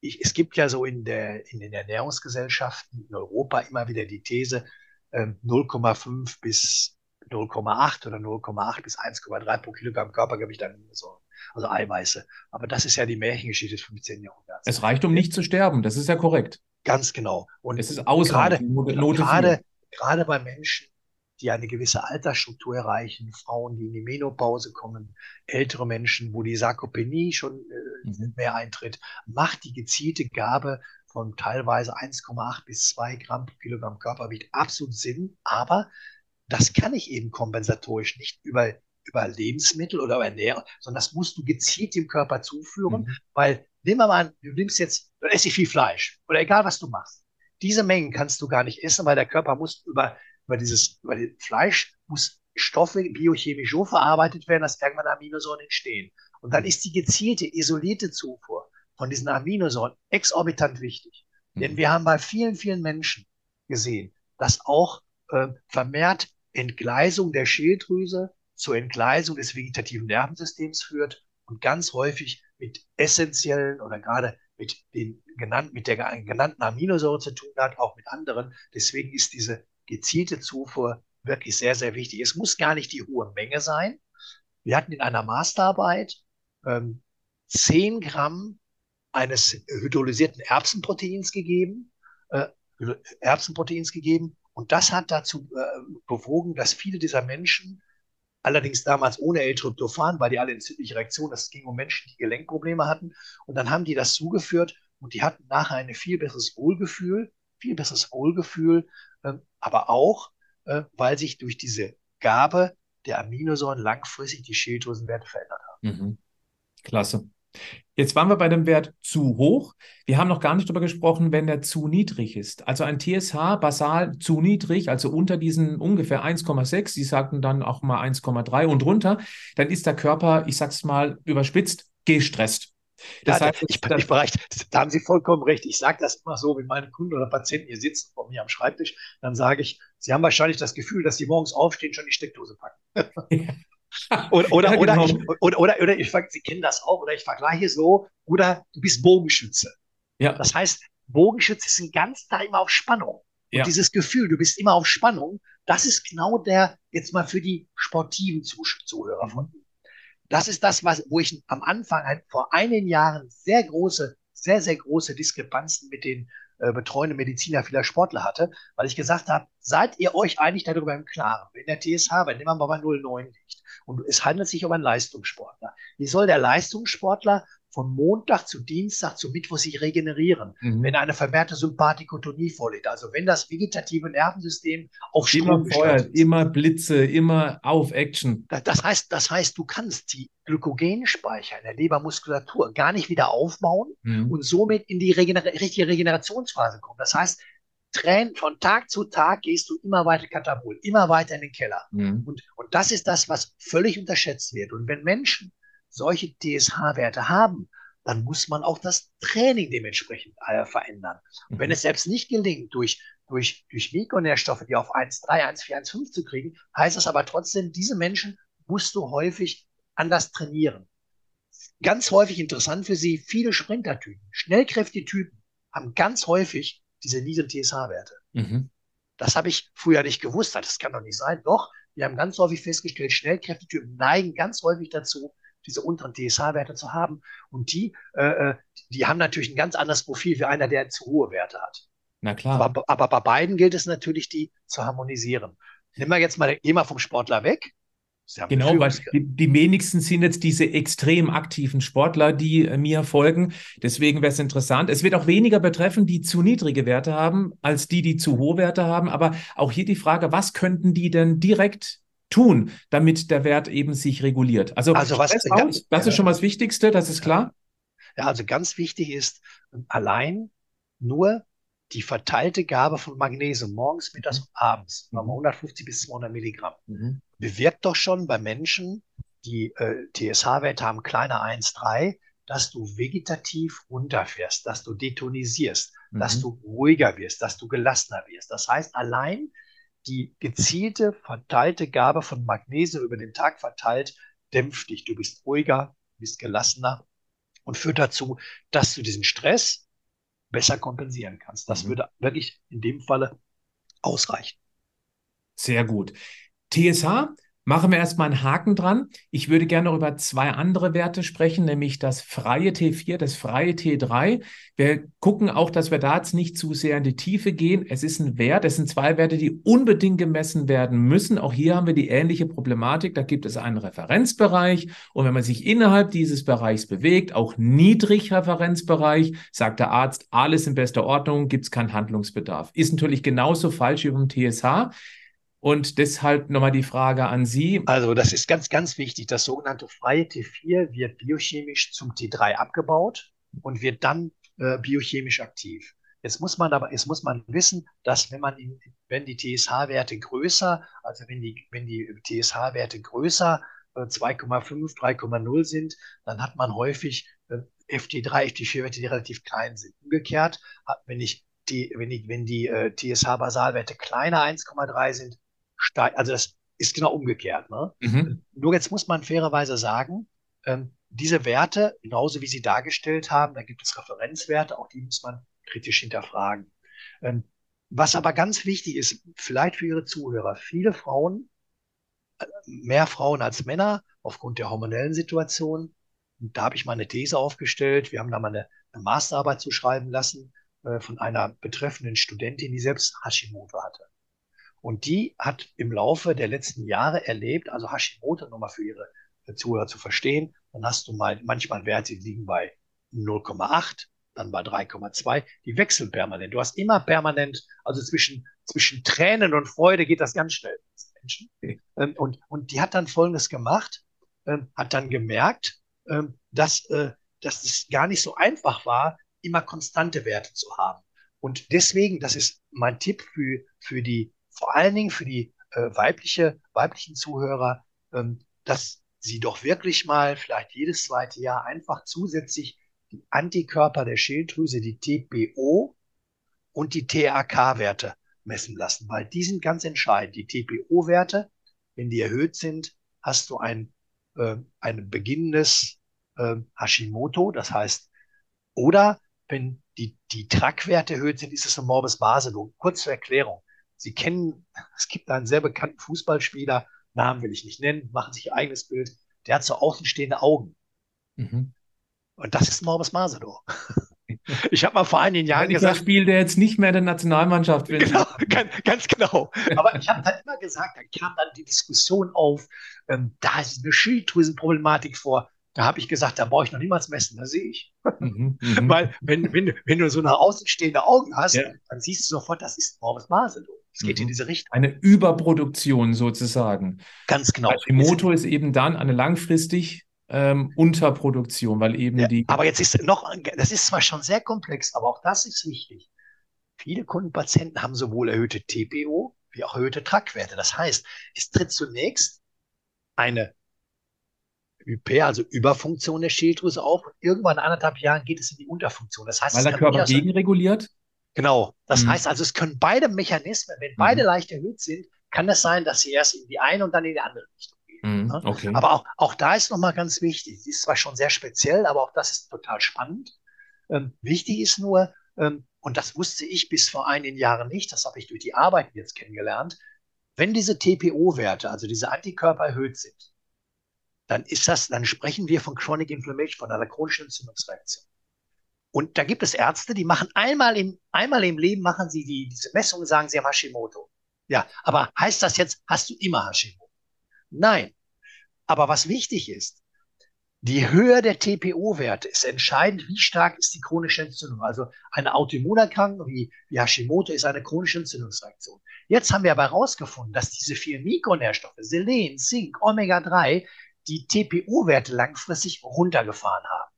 Ich, es gibt ja so in der, in den Ernährungsgesellschaften in Europa immer wieder die These, 0,5 ähm, bis 0,8 oder 0,8 bis 1,3 pro Kilogramm Körpergewicht an so, also Eiweiße. Aber das ist ja die Märchengeschichte des 15. Jahrhunderts. Es reicht, um nicht zu sterben, das ist ja korrekt. Ganz genau. Und es ist gerade, gerade, gerade bei Menschen, die eine gewisse Altersstruktur erreichen, Frauen, die in die Menopause kommen, ältere Menschen, wo die Sarkopenie schon äh, mhm. mehr eintritt, macht die gezielte Gabe von teilweise 1,8 bis 2 Gramm pro Kilogramm Körpergewicht absolut Sinn, aber das kann ich eben kompensatorisch nicht über, über Lebensmittel oder über Ernährung, sondern das musst du gezielt dem Körper zuführen, mhm. weil nehmen wir mal an, du nimmst jetzt, du isst viel Fleisch oder egal was du machst. Diese Mengen kannst du gar nicht essen, weil der Körper muss über, über dieses, über das Fleisch muss Stoffe biochemisch so verarbeitet werden, dass irgendwann Aminosäuren entstehen. Und dann ist die gezielte, isolierte Zufuhr von diesen Aminosäuren exorbitant wichtig. Mhm. Denn wir haben bei vielen, vielen Menschen gesehen, dass auch äh, vermehrt Entgleisung der Schilddrüse zur Entgleisung des vegetativen Nervensystems führt und ganz häufig mit essentiellen oder gerade mit den genannten, mit der genannten Aminosäure zu tun hat, auch mit anderen. Deswegen ist diese gezielte Zufuhr wirklich sehr, sehr wichtig. Es muss gar nicht die hohe Menge sein. Wir hatten in einer Masterarbeit ähm, 10 Gramm eines hydrolysierten Erbsenproteins gegeben, äh, Erbsenproteins gegeben. Und das hat dazu äh, bewogen, dass viele dieser Menschen, allerdings damals ohne L-Tryptophan, weil die alle entzündliche Reaktionen, das ging um Menschen, die Gelenkprobleme hatten. Und dann haben die das zugeführt und die hatten nachher ein viel besseres Wohlgefühl, viel besseres Wohlgefühl, äh, aber auch, äh, weil sich durch diese Gabe der Aminosäuren langfristig die Schilddrüsenwerte verändert haben. Mhm. Klasse. Jetzt waren wir bei dem Wert zu hoch. Wir haben noch gar nicht darüber gesprochen, wenn der zu niedrig ist. Also ein TSH basal zu niedrig, also unter diesen ungefähr 1,6, Sie sagten dann auch mal 1,3 und runter, dann ist der Körper, ich sag's mal überspitzt, gestresst. Das ja, heißt, ich, ich bereich, da haben Sie vollkommen recht. Ich sage das immer so, wenn meine Kunden oder Patienten hier sitzen vor mir am Schreibtisch, dann sage ich, Sie haben wahrscheinlich das Gefühl, dass Sie morgens aufstehen, schon die Steckdose packen. <laughs> <laughs> oder, oder, ja, genau. oder, ich, oder, oder, oder ich, Sie kennen das auch, oder ich vergleiche so, oder du bist Bogenschütze. Ja. Das heiheißt, Bogenschütze ist ein ganz da immer auf Spannung. Und ja. dieses Gefühl, du bist immer auf Spannung, das ist genau der, jetzt mal für die sportiven Zuhörer von mir. Das ist das, was, wo ich am Anfang halt vor einigen Jahren sehr große, sehr, sehr große Diskrepanzen mit den äh, betreuende Mediziner vieler Sportler hatte, weil ich gesagt habe, seid ihr euch eigentlich darüber im Klaren, wenn der TSH, wenn mal bei 0,9 liegt und es handelt sich um einen Leistungssportler, wie soll der Leistungssportler von Montag zu Dienstag zu Mittwoch sich regenerieren, mhm. wenn eine vermehrte Sympathikotonie vorliegt. Also wenn das vegetative Nervensystem auf Strom immer Feuer, immer Blitze, immer auf Action. Das heißt, das heißt, du kannst die Glykogenspeicher in der Lebermuskulatur gar nicht wieder aufbauen mhm. und somit in die Regener richtige Regenerationsphase kommen. Das heißt, von Tag zu Tag gehst du immer weiter Katabol, immer weiter in den Keller. Mhm. Und, und das ist das, was völlig unterschätzt wird. Und wenn Menschen solche TSH-Werte haben, dann muss man auch das Training dementsprechend äh, verändern. Und wenn mhm. es selbst nicht gelingt, durch durch, durch Mikronährstoffe, die auf 1,3, 1,4, 1,5 zu kriegen, heißt es aber trotzdem, diese Menschen musst du häufig anders trainieren. Ganz häufig interessant für sie, viele Sprintertypen, schnellkräftige Typen haben ganz häufig diese niedrigen TSH-Werte. Mhm. Das habe ich früher nicht gewusst. Das kann doch nicht sein. Doch, wir haben ganz häufig festgestellt, schnellkräftige Typen neigen ganz häufig dazu, diese unteren TSH-Werte zu haben. Und die, äh, äh, die haben natürlich ein ganz anderes Profil wie einer, der zu hohe Werte hat. Na klar. Aber, aber bei beiden gilt es natürlich, die zu harmonisieren. Nehmen wir jetzt mal, gehen wir vom Sportler weg. Genau, weil die, die, wenigsten sind jetzt diese extrem aktiven Sportler, die äh, mir folgen. Deswegen wäre es interessant. Es wird auch weniger betreffen, die zu niedrige Werte haben, als die, die zu hohe Werte haben. Aber auch hier die Frage, was könnten die denn direkt tun, damit der Wert eben sich reguliert? Also, also was, aus, das ist schon mal das Wichtigste, das ist klar. Ja, also ganz wichtig ist allein nur die verteilte Gabe von Magnesium morgens, mittags und abends, mhm. 150 bis 200 Milligramm, mhm. bewirkt doch schon bei Menschen, die äh, TSH-Werte haben kleiner 1,3, dass du vegetativ runterfährst, dass du detonisierst, mhm. dass du ruhiger wirst, dass du gelassener wirst. Das heißt, allein die gezielte, verteilte Gabe von Magnesium über den Tag verteilt, dämpft dich. Du bist ruhiger, bist gelassener und führt dazu, dass du diesen Stress, besser kompensieren kannst. Das mhm. würde wirklich in dem Falle ausreichen. Sehr gut. TSH Machen wir erstmal einen Haken dran. Ich würde gerne noch über zwei andere Werte sprechen, nämlich das freie T4, das freie T3. Wir gucken auch, dass wir da jetzt nicht zu sehr in die Tiefe gehen. Es ist ein Wert, es sind zwei Werte, die unbedingt gemessen werden müssen. Auch hier haben wir die ähnliche Problematik. Da gibt es einen Referenzbereich und wenn man sich innerhalb dieses Bereichs bewegt, auch niedrig Referenzbereich, sagt der Arzt, alles in bester Ordnung, gibt es keinen Handlungsbedarf. Ist natürlich genauso falsch wie beim TSH. Und deshalb nochmal die Frage an Sie. Also das ist ganz, ganz wichtig. Das sogenannte freie T4 wird biochemisch zum T3 abgebaut und wird dann äh, biochemisch aktiv. Jetzt muss man aber, jetzt muss man wissen, dass wenn man, wenn die TSH-Werte größer, also wenn die, wenn die TSH-Werte größer äh, 2,5, 3,0 sind, dann hat man häufig äh, FT3, FT4-Werte, die relativ klein sind. Umgekehrt, wenn ich die, wenn die, wenn die äh, TSH-Basalwerte kleiner 1,3 sind, steigt. Also das ist genau umgekehrt. Ne? Mhm. Nur jetzt muss man fairerweise sagen, ähm, diese Werte, genauso wie Sie dargestellt haben, da gibt es Referenzwerte, auch die muss man kritisch hinterfragen. Ähm, was aber ganz wichtig ist, vielleicht für Ihre Zuhörer, viele Frauen, äh, mehr Frauen als Männer, aufgrund der hormonellen Situation, da habe ich mal eine These aufgestellt, wir haben da mal eine, eine Masterarbeit zu schreiben lassen äh, von einer betreffenden Studentin, die selbst Hashimoto hatte. Und die hat im Laufe der letzten Jahre erlebt, also Hashimoto nochmal für ihre Zuhörer zu verstehen, dann hast du mal manchmal Werte, die liegen bei 0,8, dann bei 3,2, die wechseln permanent. Du hast immer permanent, also zwischen, zwischen Tränen und Freude geht das ganz schnell. Menschen. Ähm, und, und die hat dann Folgendes gemacht, ähm, hat dann gemerkt, ähm, dass, äh, dass es gar nicht so einfach war, immer konstante Werte zu haben. Und deswegen, das ist mein Tipp für, für die vor allen Dingen für die äh, weibliche, weiblichen Zuhörer, ähm, dass sie doch wirklich mal vielleicht jedes zweite Jahr einfach zusätzlich die Antikörper der Schilddrüse, die TPO und die TAK-Werte messen lassen, weil die sind ganz entscheidend. Die TPO-Werte, wenn die erhöht sind, hast du ein, äh, ein beginnendes äh, Hashimoto, das heißt, oder wenn die, die TRAC-Werte erhöht sind, ist es ein Morbus Basedow. Kurz zur Erklärung. Sie kennen, es gibt einen sehr bekannten Fußballspieler, Namen will ich nicht nennen, machen sich ihr eigenes Bild, der hat so außenstehende Augen. Mhm. Und das ist Morbus Masedo. <laughs> Ich habe mal vor einigen Jahren ja, gesagt. spielt er jetzt nicht mehr der Nationalmannschaft. Genau, ganz, ganz, genau. Aber ich habe dann immer gesagt, dann kam dann die Diskussion auf, ähm, da ist eine Schilddrüsenproblematik vor. Da habe ich gesagt, da brauche ich noch niemals messen, da sehe ich. Mhm, <laughs> mhm, Weil wenn, wenn, wenn du so nach außen stehende Augen hast, ja. dann siehst du sofort, das ist Morbus Basedow. Es geht mhm. in diese Richtung. Eine Überproduktion sozusagen. Ganz genau. Hashimoto ist eben dann eine langfristig ähm, Unterproduktion, weil eben ja, die. Aber jetzt ist noch, das ist zwar schon sehr komplex, aber auch das ist wichtig. Viele Kundenpatienten haben sowohl erhöhte TPO wie auch erhöhte Trackwerte. Das heißt, es tritt zunächst eine Hyper, also Überfunktion der Schilddrüse auf und irgendwann in anderthalb Jahren geht es in die Unterfunktion. Das heißt, weil der Körper gegenreguliert? Genau. Das mhm. heißt also, es können beide Mechanismen, wenn beide mhm. leicht erhöht sind, kann es sein, dass sie erst in die eine und dann in die andere Richtung gehen. Mhm. Ne? Okay. Aber auch, auch da ist nochmal ganz wichtig, sie ist zwar schon sehr speziell, aber auch das ist total spannend. Ähm, wichtig ist nur, ähm, und das wusste ich bis vor einigen Jahren nicht, das habe ich durch die Arbeit jetzt kennengelernt, wenn diese TPO-Werte, also diese Antikörper erhöht sind, dann ist das, dann sprechen wir von Chronic Inflammation, von einer chronischen Entzündungsreaktion. Und da gibt es Ärzte, die machen einmal im, einmal im Leben machen sie die, diese Messung und sagen, sie haben Hashimoto. Ja, aber heißt das jetzt, hast du immer Hashimoto? Nein. Aber was wichtig ist, die Höhe der TPO-Werte ist entscheidend, wie stark ist die chronische Entzündung. Also eine Autoimmunerkrankung wie, wie Hashimoto ist eine chronische Entzündungsreaktion. Jetzt haben wir aber herausgefunden, dass diese vier Mikronährstoffe, Selen, Zink, Omega-3, die TPO-Werte langfristig runtergefahren haben.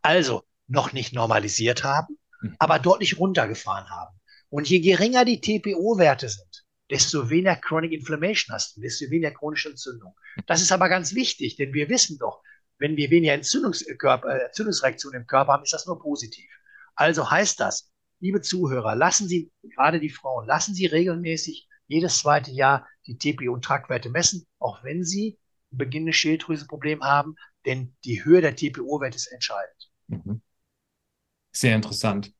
Also noch nicht normalisiert haben, mhm. aber deutlich runtergefahren haben. Und je geringer die TPO-Werte sind, desto weniger Chronic Inflammation hast du, desto weniger chronische Entzündung. Das ist aber ganz wichtig, denn wir wissen doch, wenn wir weniger Entzündungskörper, äh, Entzündungsreaktionen im Körper haben, ist das nur positiv. Also heißt das, liebe Zuhörer, lassen Sie, gerade die Frauen, lassen Sie regelmäßig jedes zweite Jahr die TPO- und Tragwerte messen, auch wenn Sie ein beginnendes Schilddrüsenproblem haben, denn die Höhe der TPO-Werte ist entscheidend. Mhm. Sehr interessant.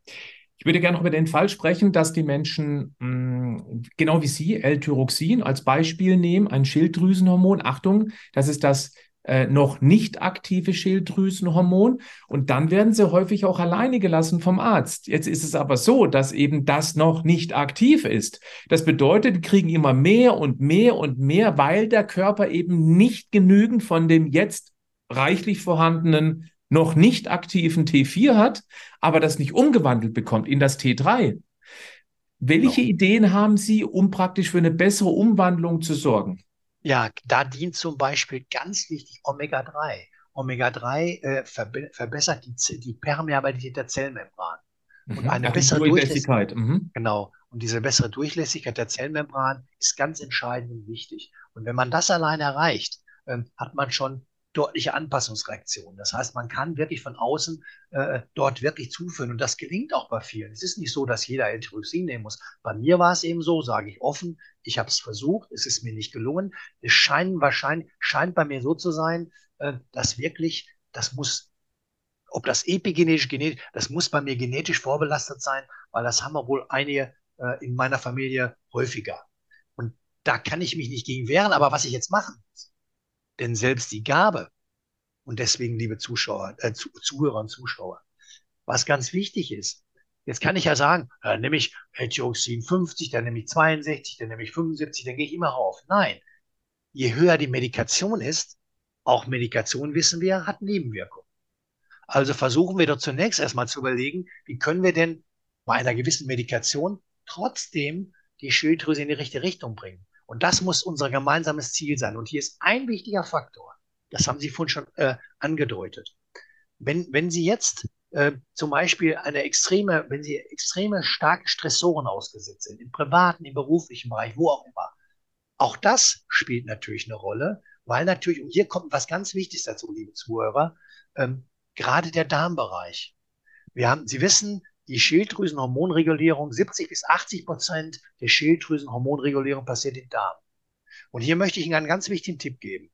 Ich würde gerne noch über den Fall sprechen, dass die Menschen, mh, mm, genau wie Sie, L-Tyroxin als Beispiel nehmen, ein Schilddrüsenhormon. Achtung, das ist das äh, noch nicht aktive Schilddrüsenhormon. Und dann werden sie häufig auch alleine gelassen vom Arzt. Jetzt ist es aber so, dass eben das noch nicht aktiv ist. Das bedeutet, die kriegen immer mehr und mehr und mehr, weil der Körper eben nicht genügend von dem jetzt reichlich vorhandenen noch nicht aktiven T4 hat, aber das nicht umgewandelt bekommt in das T3. Welche genau. Ideen haben Sie, um praktisch für eine bessere Umwandlung zu sorgen? Ja, da dient zum Beispiel ganz wichtig Omega-3. Omega-3 äh, verbe verbessert die, die Permeabilität der Zellmembran. Mhm. Und eine Ach, bessere Durchlässigkeit. Mhm. Genau. Und diese bessere Durchlässigkeit der Zellmembran ist ganz entscheidend und wichtig. Und wenn man das allein erreicht, ähm, hat man schon deutliche Anpassungsreaktionen. Das heißt, man kann wirklich von außen äh, dort wirklich zuführen und das gelingt auch bei vielen. Es ist nicht so, dass jeder L-Tyroxin nehmen muss. Bei mir war es eben so, sage ich offen, ich habe es versucht, es ist mir nicht gelungen. Es scheint wahrscheinlich, scheint bei mir so zu sein, äh, dass wirklich, das muss ob das epigenetisch, genetisch, das muss bei mir genetisch vorbelastet sein, weil das haben wir wohl einige äh, in meiner Familie häufiger. Und da kann ich mich nicht gegen wehren, aber was ich jetzt machen muss, denn selbst die Gabe, und deswegen, liebe Zuschauer, äh, Zuhörer und Zuschauer, was ganz wichtig ist, jetzt kann ich ja sagen, dann nehme ich L-Tyroxin 50, dann nehme ich 62, dann nehme ich 75, dann gehe ich immer rauf. Nein, je höher die Medikation ist, auch Medikation wissen wir, hat Nebenwirkungen. Also versuchen wir doch zunächst erstmal zu überlegen, wie können wir denn bei einer gewissen Medikation trotzdem die Schilddrüse in die richtige Richtung bringen. Und das muss unser gemeinsames Ziel sein. Und hier ist ein wichtiger Faktor. Das haben Sie vorhin schon äh, angedeutet. Wenn, wenn Sie jetzt äh, zum Beispiel eine extreme, wenn Sie extreme starke Stressoren ausgesetzt sind, im privaten, im beruflichen Bereich, wo auch immer, auch das spielt natürlich eine Rolle, weil natürlich, und hier kommt was ganz Wichtiges dazu, liebe Zuhörer, ähm, gerade der Darmbereich. Wir haben, Sie wissen, die Schilddrüsenhormonregulierung, 70 bis 80 Prozent der Schilddrüsenhormonregulierung passiert im Darm. Und hier möchte ich Ihnen einen ganz wichtigen Tipp geben.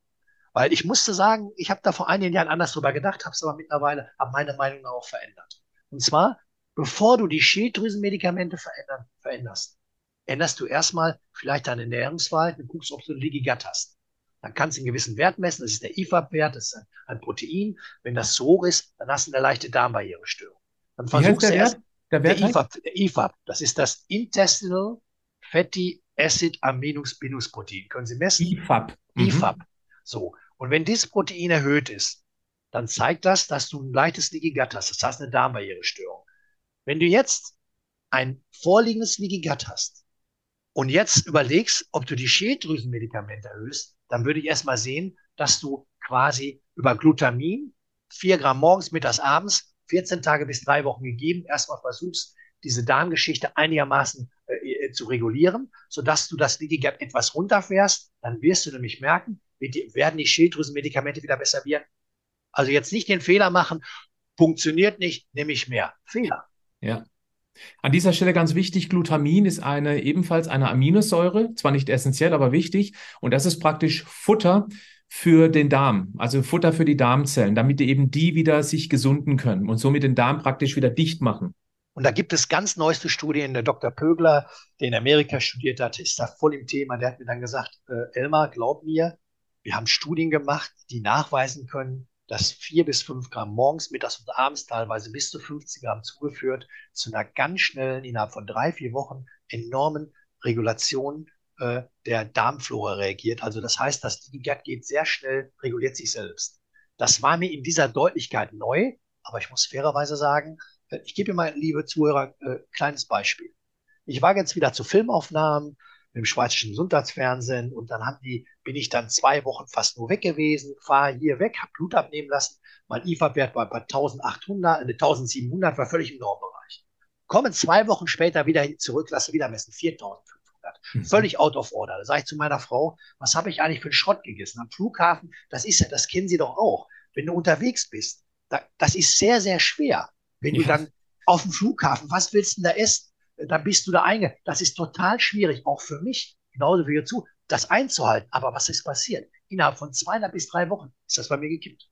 Weil ich musste sagen, ich habe da vor einigen Jahren anders drüber gedacht, habe es aber mittlerweile, habe meine Meinung auch verändert. Und zwar, bevor du die Schilddrüsenmedikamente verändern, veränderst, änderst du erstmal vielleicht deine Ernährungsverhalten und guckst, ob du Gut hast. Dann kannst du einen gewissen Wert messen, das ist der IFAB-Wert, das ist ein, ein Protein. Wenn das so hoch ist, dann hast du eine leichte Darmbarrierestörung. Dann versuchst du erst, der, der, IFAB, der IFAB, das ist das Intestinal Fatty Acid Aminosbindungsprotein. Können Sie messen? IFAB. Mhm. IFAB. So. Und wenn dieses Protein erhöht ist, dann zeigt das, dass du ein leichtes Leaky Gut hast. Das heißt eine Darmbarrierestörung. Wenn du jetzt ein vorliegendes Leaky Gut hast und jetzt überlegst, ob du die Schilddrüsenmedikamente erhöhst, dann würde ich erstmal sehen, dass du quasi über Glutamin, vier Gramm morgens, mittags, abends, 14 Tage bis drei Wochen gegeben, erstmal versuchst, diese Darmgeschichte einigermaßen äh, äh, zu regulieren, sodass du das Leaky Gut etwas runterfährst, dann wirst du nämlich merken, werden die Schilddrüsenmedikamente wieder besser wirken. Also jetzt nicht den Fehler machen, funktioniert nicht, nehme ich mehr. Fehler. Ja. An dieser Stelle ganz wichtig, Glutamin ist eine ebenfalls eine Aminosäure, zwar nicht essentiell, aber wichtig. Und das ist praktisch Futter für den Darm, also Futter für die Darmzellen, damit eben die wieder sich gesunden können und somit den Darm praktisch wieder dicht machen. Und da gibt es ganz neueste Studien. Der Dr. Pögler, der in Amerika studiert hat, ist da voll im Thema. Der hat mir dann gesagt, äh, Elmar, glaub mir, wir haben Studien gemacht, die nachweisen können, dass vier bis fünf Gramm morgens, mittags und abends teilweise bis zu 50 Gramm zugeführt zu einer ganz schnellen, innerhalb von drei, vier Wochen enormen Regulation äh, der Darmflora reagiert. Also das heißt, das Gut geht sehr schnell, reguliert sich selbst. Das war mir in dieser Deutlichkeit neu, aber ich muss fairerweise sagen, äh, ich gebe mal, liebe Zuhörer, ein äh, kleines Beispiel. Ich war jetzt wieder zu Filmaufnahmen dem schweizerischen Gesundheitsfernsehen und dann haben die, bin ich dann zwei Wochen fast nur weg gewesen, fahre hier weg, habe Blut abnehmen lassen, mein IFA-Wert war bei 1800, 1700, war völlig im Normbereich. Kommen zwei Wochen später wieder zurück, lasse wieder messen, 4500. Mhm. Völlig out of order. Da sage ich zu meiner Frau, was habe ich eigentlich für einen Schrott gegessen? Am Flughafen, das ist ja, das kennen Sie doch auch. Wenn du unterwegs bist, da, das ist sehr, sehr schwer. Wenn ja. du dann auf dem Flughafen, was willst du denn da essen? Dann bist du da einge. Das ist total schwierig, auch für mich, genauso wie zu, das einzuhalten. Aber was ist passiert? Innerhalb von zweieinhalb bis drei Wochen ist das bei mir gekippt.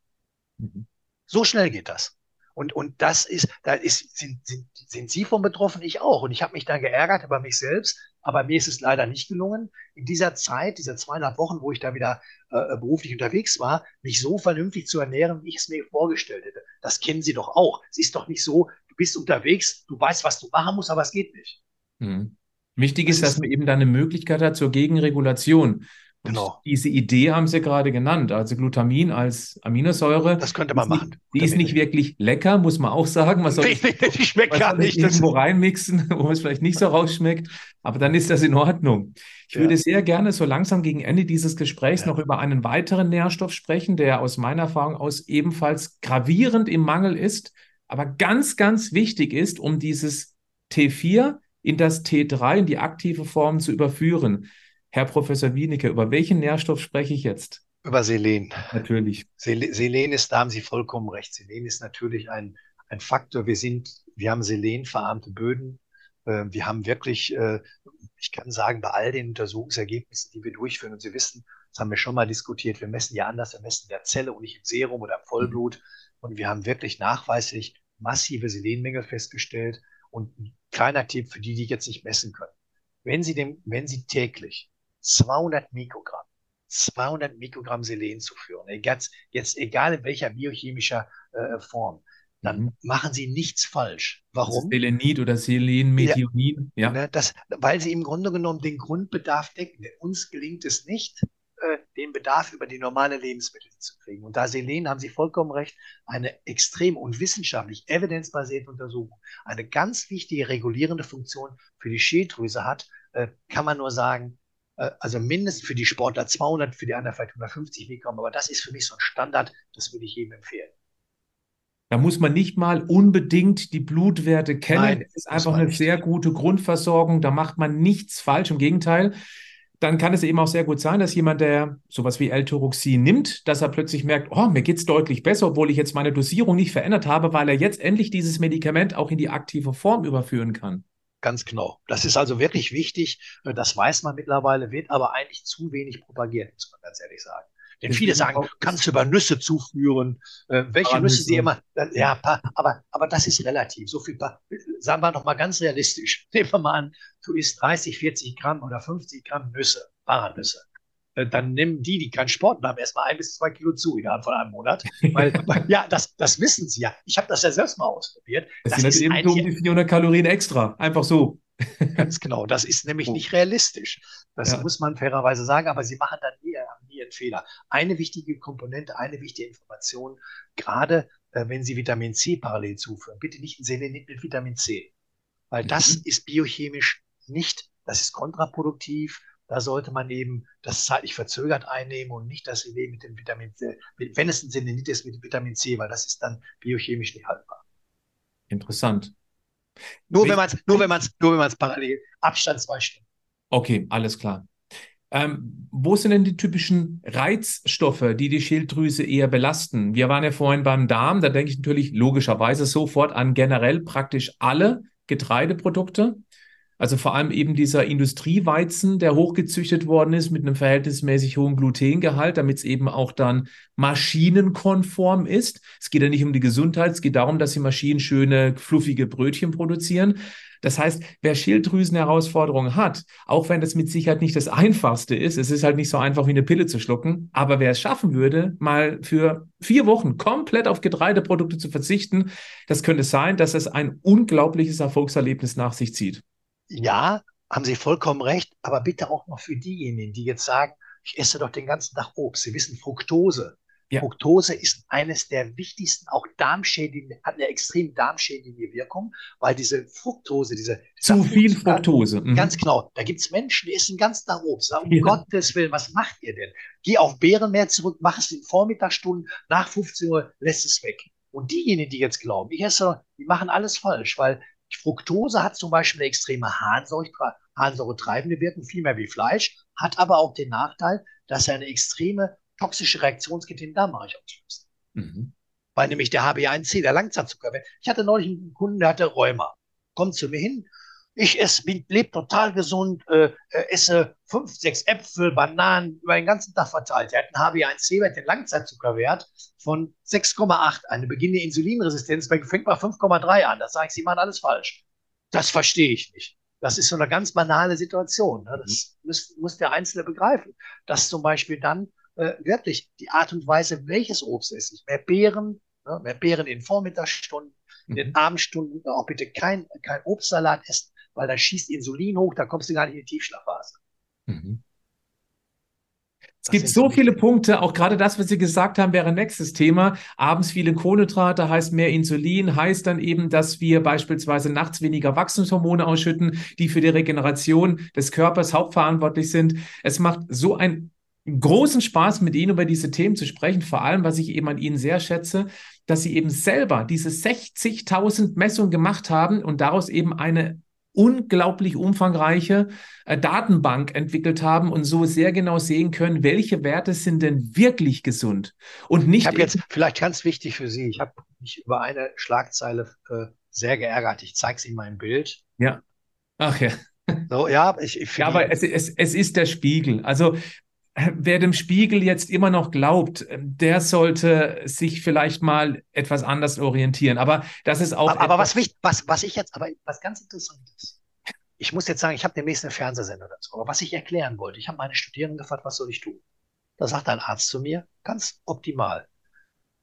Mhm. So schnell geht das. Und, und das ist, da ist, sind, sind, sind Sie von betroffen, ich auch. Und ich habe mich dann geärgert über mich selbst, aber mir ist es leider nicht gelungen, in dieser Zeit, dieser zweieinhalb Wochen, wo ich da wieder äh, beruflich unterwegs war, mich so vernünftig zu ernähren, wie ich es mir vorgestellt hätte. Das kennen Sie doch auch. Es ist doch nicht so, du bist unterwegs, du weißt, was du machen musst, aber es geht nicht. Mhm. Wichtig das ist, dass man eben da eine Möglichkeit hat zur Gegenregulation. Genau. Diese Idee haben Sie gerade genannt, also Glutamin als Aminosäure. Das könnte man machen. Die ist nicht wirklich lecker, muss man auch sagen. Man <laughs> soll nee, nee, die schmeckt gar nicht. Irgendwo reinmixen, <laughs> wo es vielleicht nicht so rausschmeckt, aber dann ist das in Ordnung. Ich ja. würde sehr gerne so langsam gegen Ende dieses Gesprächs ja. noch über einen weiteren Nährstoff sprechen, der aus meiner Erfahrung aus ebenfalls gravierend im Mangel ist, aber ganz, ganz wichtig ist, um dieses T4 in das T3 in die aktive Form zu überführen. Herr Professor Wienicke, über welchen Nährstoff spreche ich jetzt? Über Selen. Natürlich. Selen ist, da haben Sie vollkommen recht. Selen ist natürlich ein, ein Faktor. Wir sind, wir haben selenverarmte Böden. Äh, wir haben wirklich, äh, ich kann sagen, bei all den Untersuchungsergebnissen, die wir durchführen, und Sie wissen, das haben wir schon mal diskutiert, wir messen ja anders, wir messen in der Zelle und nicht im Serum oder im Vollblut. Und wir haben wirklich nachweislich massive Selenmängel festgestellt. Und ein kleiner Tipp für die, die jetzt nicht messen können. Wenn Sie, dem, wenn Sie täglich 200 Mikrogramm, 200 Mikrogramm Selen zu führen. Jetzt, jetzt egal in welcher biochemischer äh, Form, dann mhm. machen Sie nichts falsch. Warum? Selenit oder Selenmethionin. Ja, ja. Ne, das, weil Sie im Grunde genommen den Grundbedarf decken. Uns gelingt es nicht, äh, den Bedarf über die normale Lebensmittel zu kriegen. Und da Selen, haben Sie vollkommen recht, eine extrem und wissenschaftlich evidenzbasierte Untersuchung, eine ganz wichtige regulierende Funktion für die Schilddrüse hat, äh, kann man nur sagen, äh, also mindestens für die Sportler 200, für die anderen vielleicht 150 Mikrogramm, aber das ist für mich so ein Standard, das würde ich jedem empfehlen. Da muss man nicht mal unbedingt die Blutwerte kennen. Nein, es ist einfach eine nicht. sehr gute Grundversorgung. Da macht man nichts falsch. Im Gegenteil, dann kann es eben auch sehr gut sein, dass jemand, der sowas wie L-Tyroxin nimmt, dass er plötzlich merkt, oh, mir geht es deutlich besser, obwohl ich jetzt meine Dosierung nicht verändert habe, weil er jetzt endlich dieses Medikament auch in die aktive Form überführen kann. Ganz genau. Das ist also wirklich wichtig. Äh, das weiß man mittlerweile, wird aber eigentlich zu wenig propagiert, muss man ganz ehrlich sagen. Denn viele sagen, kannst du über Nüsse zuführen, äh, welche Nüsse sie immer, ja, aber, aber das ist relativ. So viel, sagen wir noch mal ganz realistisch. <laughs> Nehmen wir mal an, du isst 30, 40 Gramm oder 50 Gramm Nüsse, Paranüsse. Äh, dann nehmen die, die keinen Sport haben, erstmal ein bis zwei Kilo zu innerhalb von einem Monat. Weil, <laughs> ja, das, das wissen sie ja. Ich habe das ja selbst mal ausprobiert. Das, das sind eben um die 400 Kalorien extra. Einfach so. Ganz genau. Das ist nämlich oh. nicht realistisch. Das ja. muss man fairerweise sagen, aber sie machen dann nie, nie einen Fehler. Eine wichtige Komponente, eine wichtige Information, gerade äh, wenn Sie Vitamin C parallel zuführen, bitte nicht ein Selenit mit Vitamin C. Weil mhm. das ist biochemisch nicht, das ist kontraproduktiv da sollte man eben das zeitlich verzögert einnehmen und nicht das Selen mit dem Vitamin C, wenn es ein Selenit ist mit Vitamin C, weil das ist dann biochemisch nicht haltbar. Interessant. Nur wenn man es, nur wenn man es, nur wenn man es parallel, Abstand zwei Stunden. Okay, alles klar. Ähm, wo sind denn die typischen Reizstoffe, die die Schilddrüse eher belasten? Wir waren ja vorhin beim Darm, da denke ich natürlich logischerweise sofort an generell praktisch alle Getreideprodukte. Also vor allem eben dieser Industrieweizen, der hochgezüchtet worden ist mit einem verhältnismäßig hohen Glutengehalt, damit es eben auch dann maschinenkonform ist. Es geht ja nicht um die Gesundheit, es geht darum, dass die Maschinen schöne, fluffige Brötchen produzieren. Das heißt, wer Schilddrüsenherausforderungen hat, auch wenn das mit Sicherheit nicht das Einfachste ist, es ist halt nicht so einfach wie eine Pille zu schlucken, aber wer es schaffen würde, mal für vier Wochen komplett auf Getreideprodukte zu verzichten, das könnte sein, dass es ein unglaubliches Erfolgserlebnis nach sich zieht. Ja, haben Sie vollkommen recht, aber bitte auch noch für diejenigen, die jetzt sagen, ich esse doch den ganzen Tag Obst. Sie wissen, Fructose ja. Fructose ist eines der wichtigsten, auch darmschädigende, hat eine extrem darmschädigende Wirkung, weil diese Fructose, diese. Zu viel Fructose. Mhm. Ganz genau. Da gibt es Menschen, die essen ganz nach Obst. Um ja. Gottes Willen, was macht ihr denn? Geh auf Bärenmeer zurück, mach es in Vormittagsstunden, nach 15 Uhr lässt es weg. Und diejenigen, die jetzt glauben, ich esse, die machen alles falsch, weil Fructose hat zum Beispiel eine extreme Harnsäure, Harnsäure treibende Wirkung, viel mehr wie Fleisch, hat aber auch den Nachteil, dass er eine extreme toxische Reaktionskette im Darmbereich auslöst. Mhm. Weil nämlich der HbA1c, der Langzeitzuckerwert. Ich hatte neulich einen Kunden, der hatte Rheuma. Kommt zu mir hin. Ich esse, bin, lebe total gesund, äh, äh, esse fünf, sechs Äpfel, Bananen über den ganzen Tag verteilt. Er hat einen HbA1c-Wert, den Langzeitzuckerwert von 6,8. Eine beginnende Insulinresistenz fängt bei 5,3 an. Das sage ich, Sie machen alles falsch. Das verstehe ich nicht. Das ist so eine ganz banale Situation. Ne? Das mhm. muss, muss der Einzelne begreifen. Dass zum Beispiel dann äh, wirklich die Art und Weise, welches Obst esse ich. Mehr Beeren, ne, mehr Beeren in Vormittagsstunden, in den mhm. Abendstunden auch bitte kein, kein Obstsalat essen, weil da schießt Insulin hoch, da kommst du gar nicht in die Tiefschlafphase. Mhm. Es gibt so viele Punkte, auch gerade das, was Sie gesagt haben, wäre nächstes Thema. Abends viele Kohlenhydrate heißt mehr Insulin, heißt dann eben, dass wir beispielsweise nachts weniger Wachstumshormone ausschütten, die für die Regeneration des Körpers hauptverantwortlich sind. Es macht so ein großen Spaß, mit Ihnen über diese Themen zu sprechen. Vor allem, was ich eben an Ihnen sehr schätze, dass Sie eben selber diese 60.000 Messungen gemacht haben und daraus eben eine unglaublich umfangreiche äh, Datenbank entwickelt haben und so sehr genau sehen können, welche Werte sind denn wirklich gesund und nicht. Ich habe jetzt vielleicht ganz wichtig für Sie. Ich habe mich über eine Schlagzeile äh, sehr geärgert. Ich zeige es Ihnen mal im Bild. Ja. Ach ja. So, ja, ich, ich ja, aber es, es, es ist der Spiegel. Also wer dem Spiegel jetzt immer noch glaubt, der sollte sich vielleicht mal etwas anders orientieren. Aber das ist auch. Aber, aber was, was, was ich jetzt, aber was ganz interessant ist, ich muss jetzt sagen, ich habe demnächst eine Fernsehsender dazu. Aber was ich erklären wollte, ich habe meine Studierenden gefragt, was soll ich tun? Da sagt ein Arzt zu mir, ganz optimal.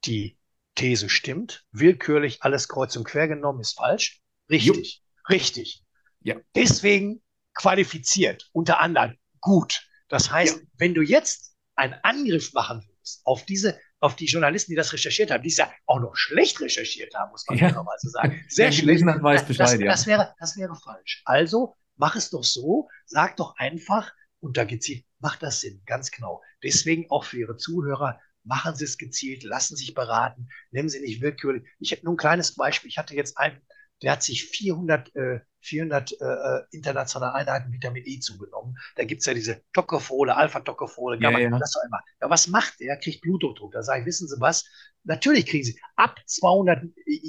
Die These stimmt, willkürlich alles kreuz und quer genommen ist falsch. Richtig, Jupp. richtig. Ja. Deswegen qualifiziert, unter anderem gut. Das heißt, ja. wenn du jetzt einen Angriff machen würdest auf diese, auf die Journalisten, die das recherchiert haben, die es ja auch noch schlecht recherchiert haben, muss man ja. nochmal so sagen. <laughs> Sehr schlecht. Weiß Bescheid, das, ja. das, wäre, das wäre falsch. Also mach es doch so, sag doch einfach, und da gezielt, macht das Sinn, ganz genau. Deswegen auch für Ihre Zuhörer, machen Sie es gezielt, lassen Sie sich beraten, nehmen Sie nicht willkürlich. Ich habe nur ein kleines Beispiel. Ich hatte jetzt einen, der hat sich 400 äh, 400 äh, äh, internationale Einheiten Vitamin E zugenommen. Da gibt es ja diese Tocopherole, Alpha-Tocopherole, ja, ja. das auch immer. Ja, was macht der? Kriegt Bluthochdruck. Da sage ich, wissen Sie was? Natürlich kriegen Sie ab 200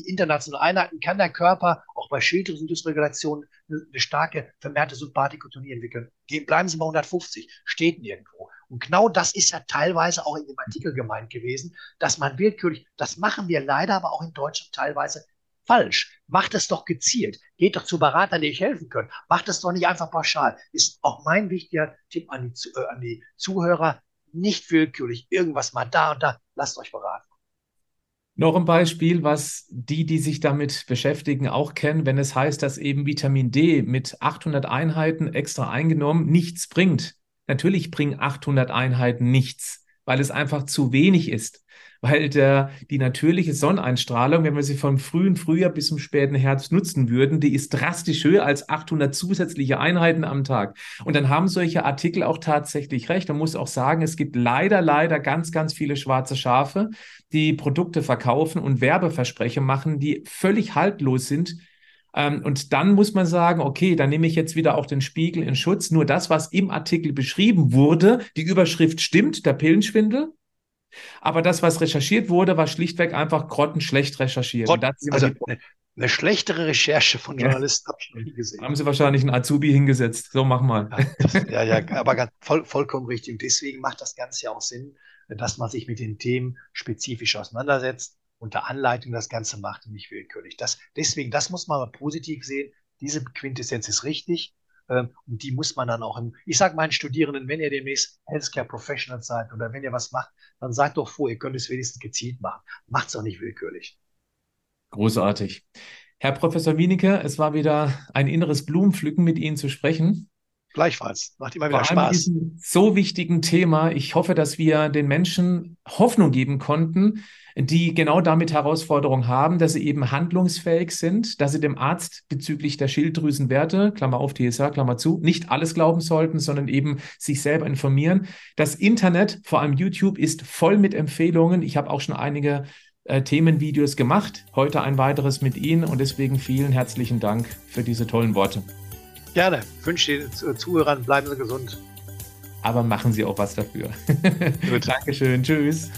internationale Einheiten kann der Körper auch bei Schilddrüsendysregulation eine, eine starke vermehrte Sympathikotonie entwickeln. Bleiben Sie bei 150, steht nirgendwo. Und genau das ist ja teilweise auch in dem Artikel gemeint gewesen, dass man willkürlich, das machen wir leider aber auch in Deutschland teilweise falsch. Macht es doch gezielt. Geht doch zu Beratern, die euch helfen können. Macht es doch nicht einfach pauschal. Ist auch mein wichtiger Tipp an die, äh, an die Zuhörer. Nicht willkürlich irgendwas mal da und da. Lasst euch beraten. Noch ein Beispiel, was die, die sich damit beschäftigen, auch kennen, wenn es heißt, dass eben Vitamin D mit 800 Einheiten extra eingenommen nichts bringt. Natürlich bringen 800 Einheiten nichts, weil es einfach zu wenig ist weil der, die natürliche Sonneneinstrahlung, wenn wir sie vom frühen Frühjahr bis zum späten Herbst nutzen würden, die ist drastisch höher als 800 zusätzliche Einheiten am Tag. Und dann haben solche Artikel auch tatsächlich recht. Man muss auch sagen, es gibt leider, leider ganz, ganz viele schwarze Schafe, die Produkte verkaufen und Werbeversprechen machen, die völlig haltlos sind, und dann muss man sagen, okay, dann nehme ich jetzt wieder auch den Spiegel in Schutz. Nur das, was im Artikel beschrieben wurde, die Überschrift stimmt, der Pillenschwindel. Aber das, was recherchiert wurde, war schlichtweg einfach grottenschlecht recherchiert. Grott, also, Eine schlechtere Recherche von Journalisten ja. habe ich noch nie gesehen. Haben Sie wahrscheinlich einen Azubi hingesetzt. So, mach mal. Ja, das, ja, ja, aber ganz, voll, vollkommen richtig. Und deswegen macht das Ganze ja auch Sinn, dass man sich mit den Themen spezifisch auseinandersetzt, unter Anleitung das Ganze macht und nicht willkürlich. Das, deswegen, das muss man positiv sehen. Diese Quintessenz ist richtig. Ähm, und die muss man dann auch im, ich sage meinen Studierenden, wenn ihr demnächst Healthcare Professional seid oder wenn ihr was macht, dann sagt doch vor, ihr könnt es wenigstens gezielt machen. Macht es auch nicht willkürlich. Großartig. Herr Professor Wienicke, es war wieder ein inneres Blumenpflücken mit Ihnen zu sprechen. Gleichfalls. Macht immer wieder Vor allem Spaß. diesem so wichtigen Thema. Ich hoffe, dass wir den Menschen Hoffnung geben konnten, die genau damit Herausforderungen haben, dass sie eben handlungsfähig sind, dass sie dem Arzt bezüglich der Schilddrüsenwerte, Klammer auf TSA, Klammer zu, nicht alles glauben sollten, sondern eben sich selber informieren. Das Internet, vor allem YouTube, ist voll mit Empfehlungen. Ich habe auch schon einige äh, Themenvideos gemacht. Heute ein weiteres mit Ihnen und deswegen vielen herzlichen Dank für diese tollen Worte. Gerne. Ich wünsche den Zuhörern, bleiben Sie gesund. Aber machen Sie auch was dafür. <laughs> Dankeschön. Tschüss.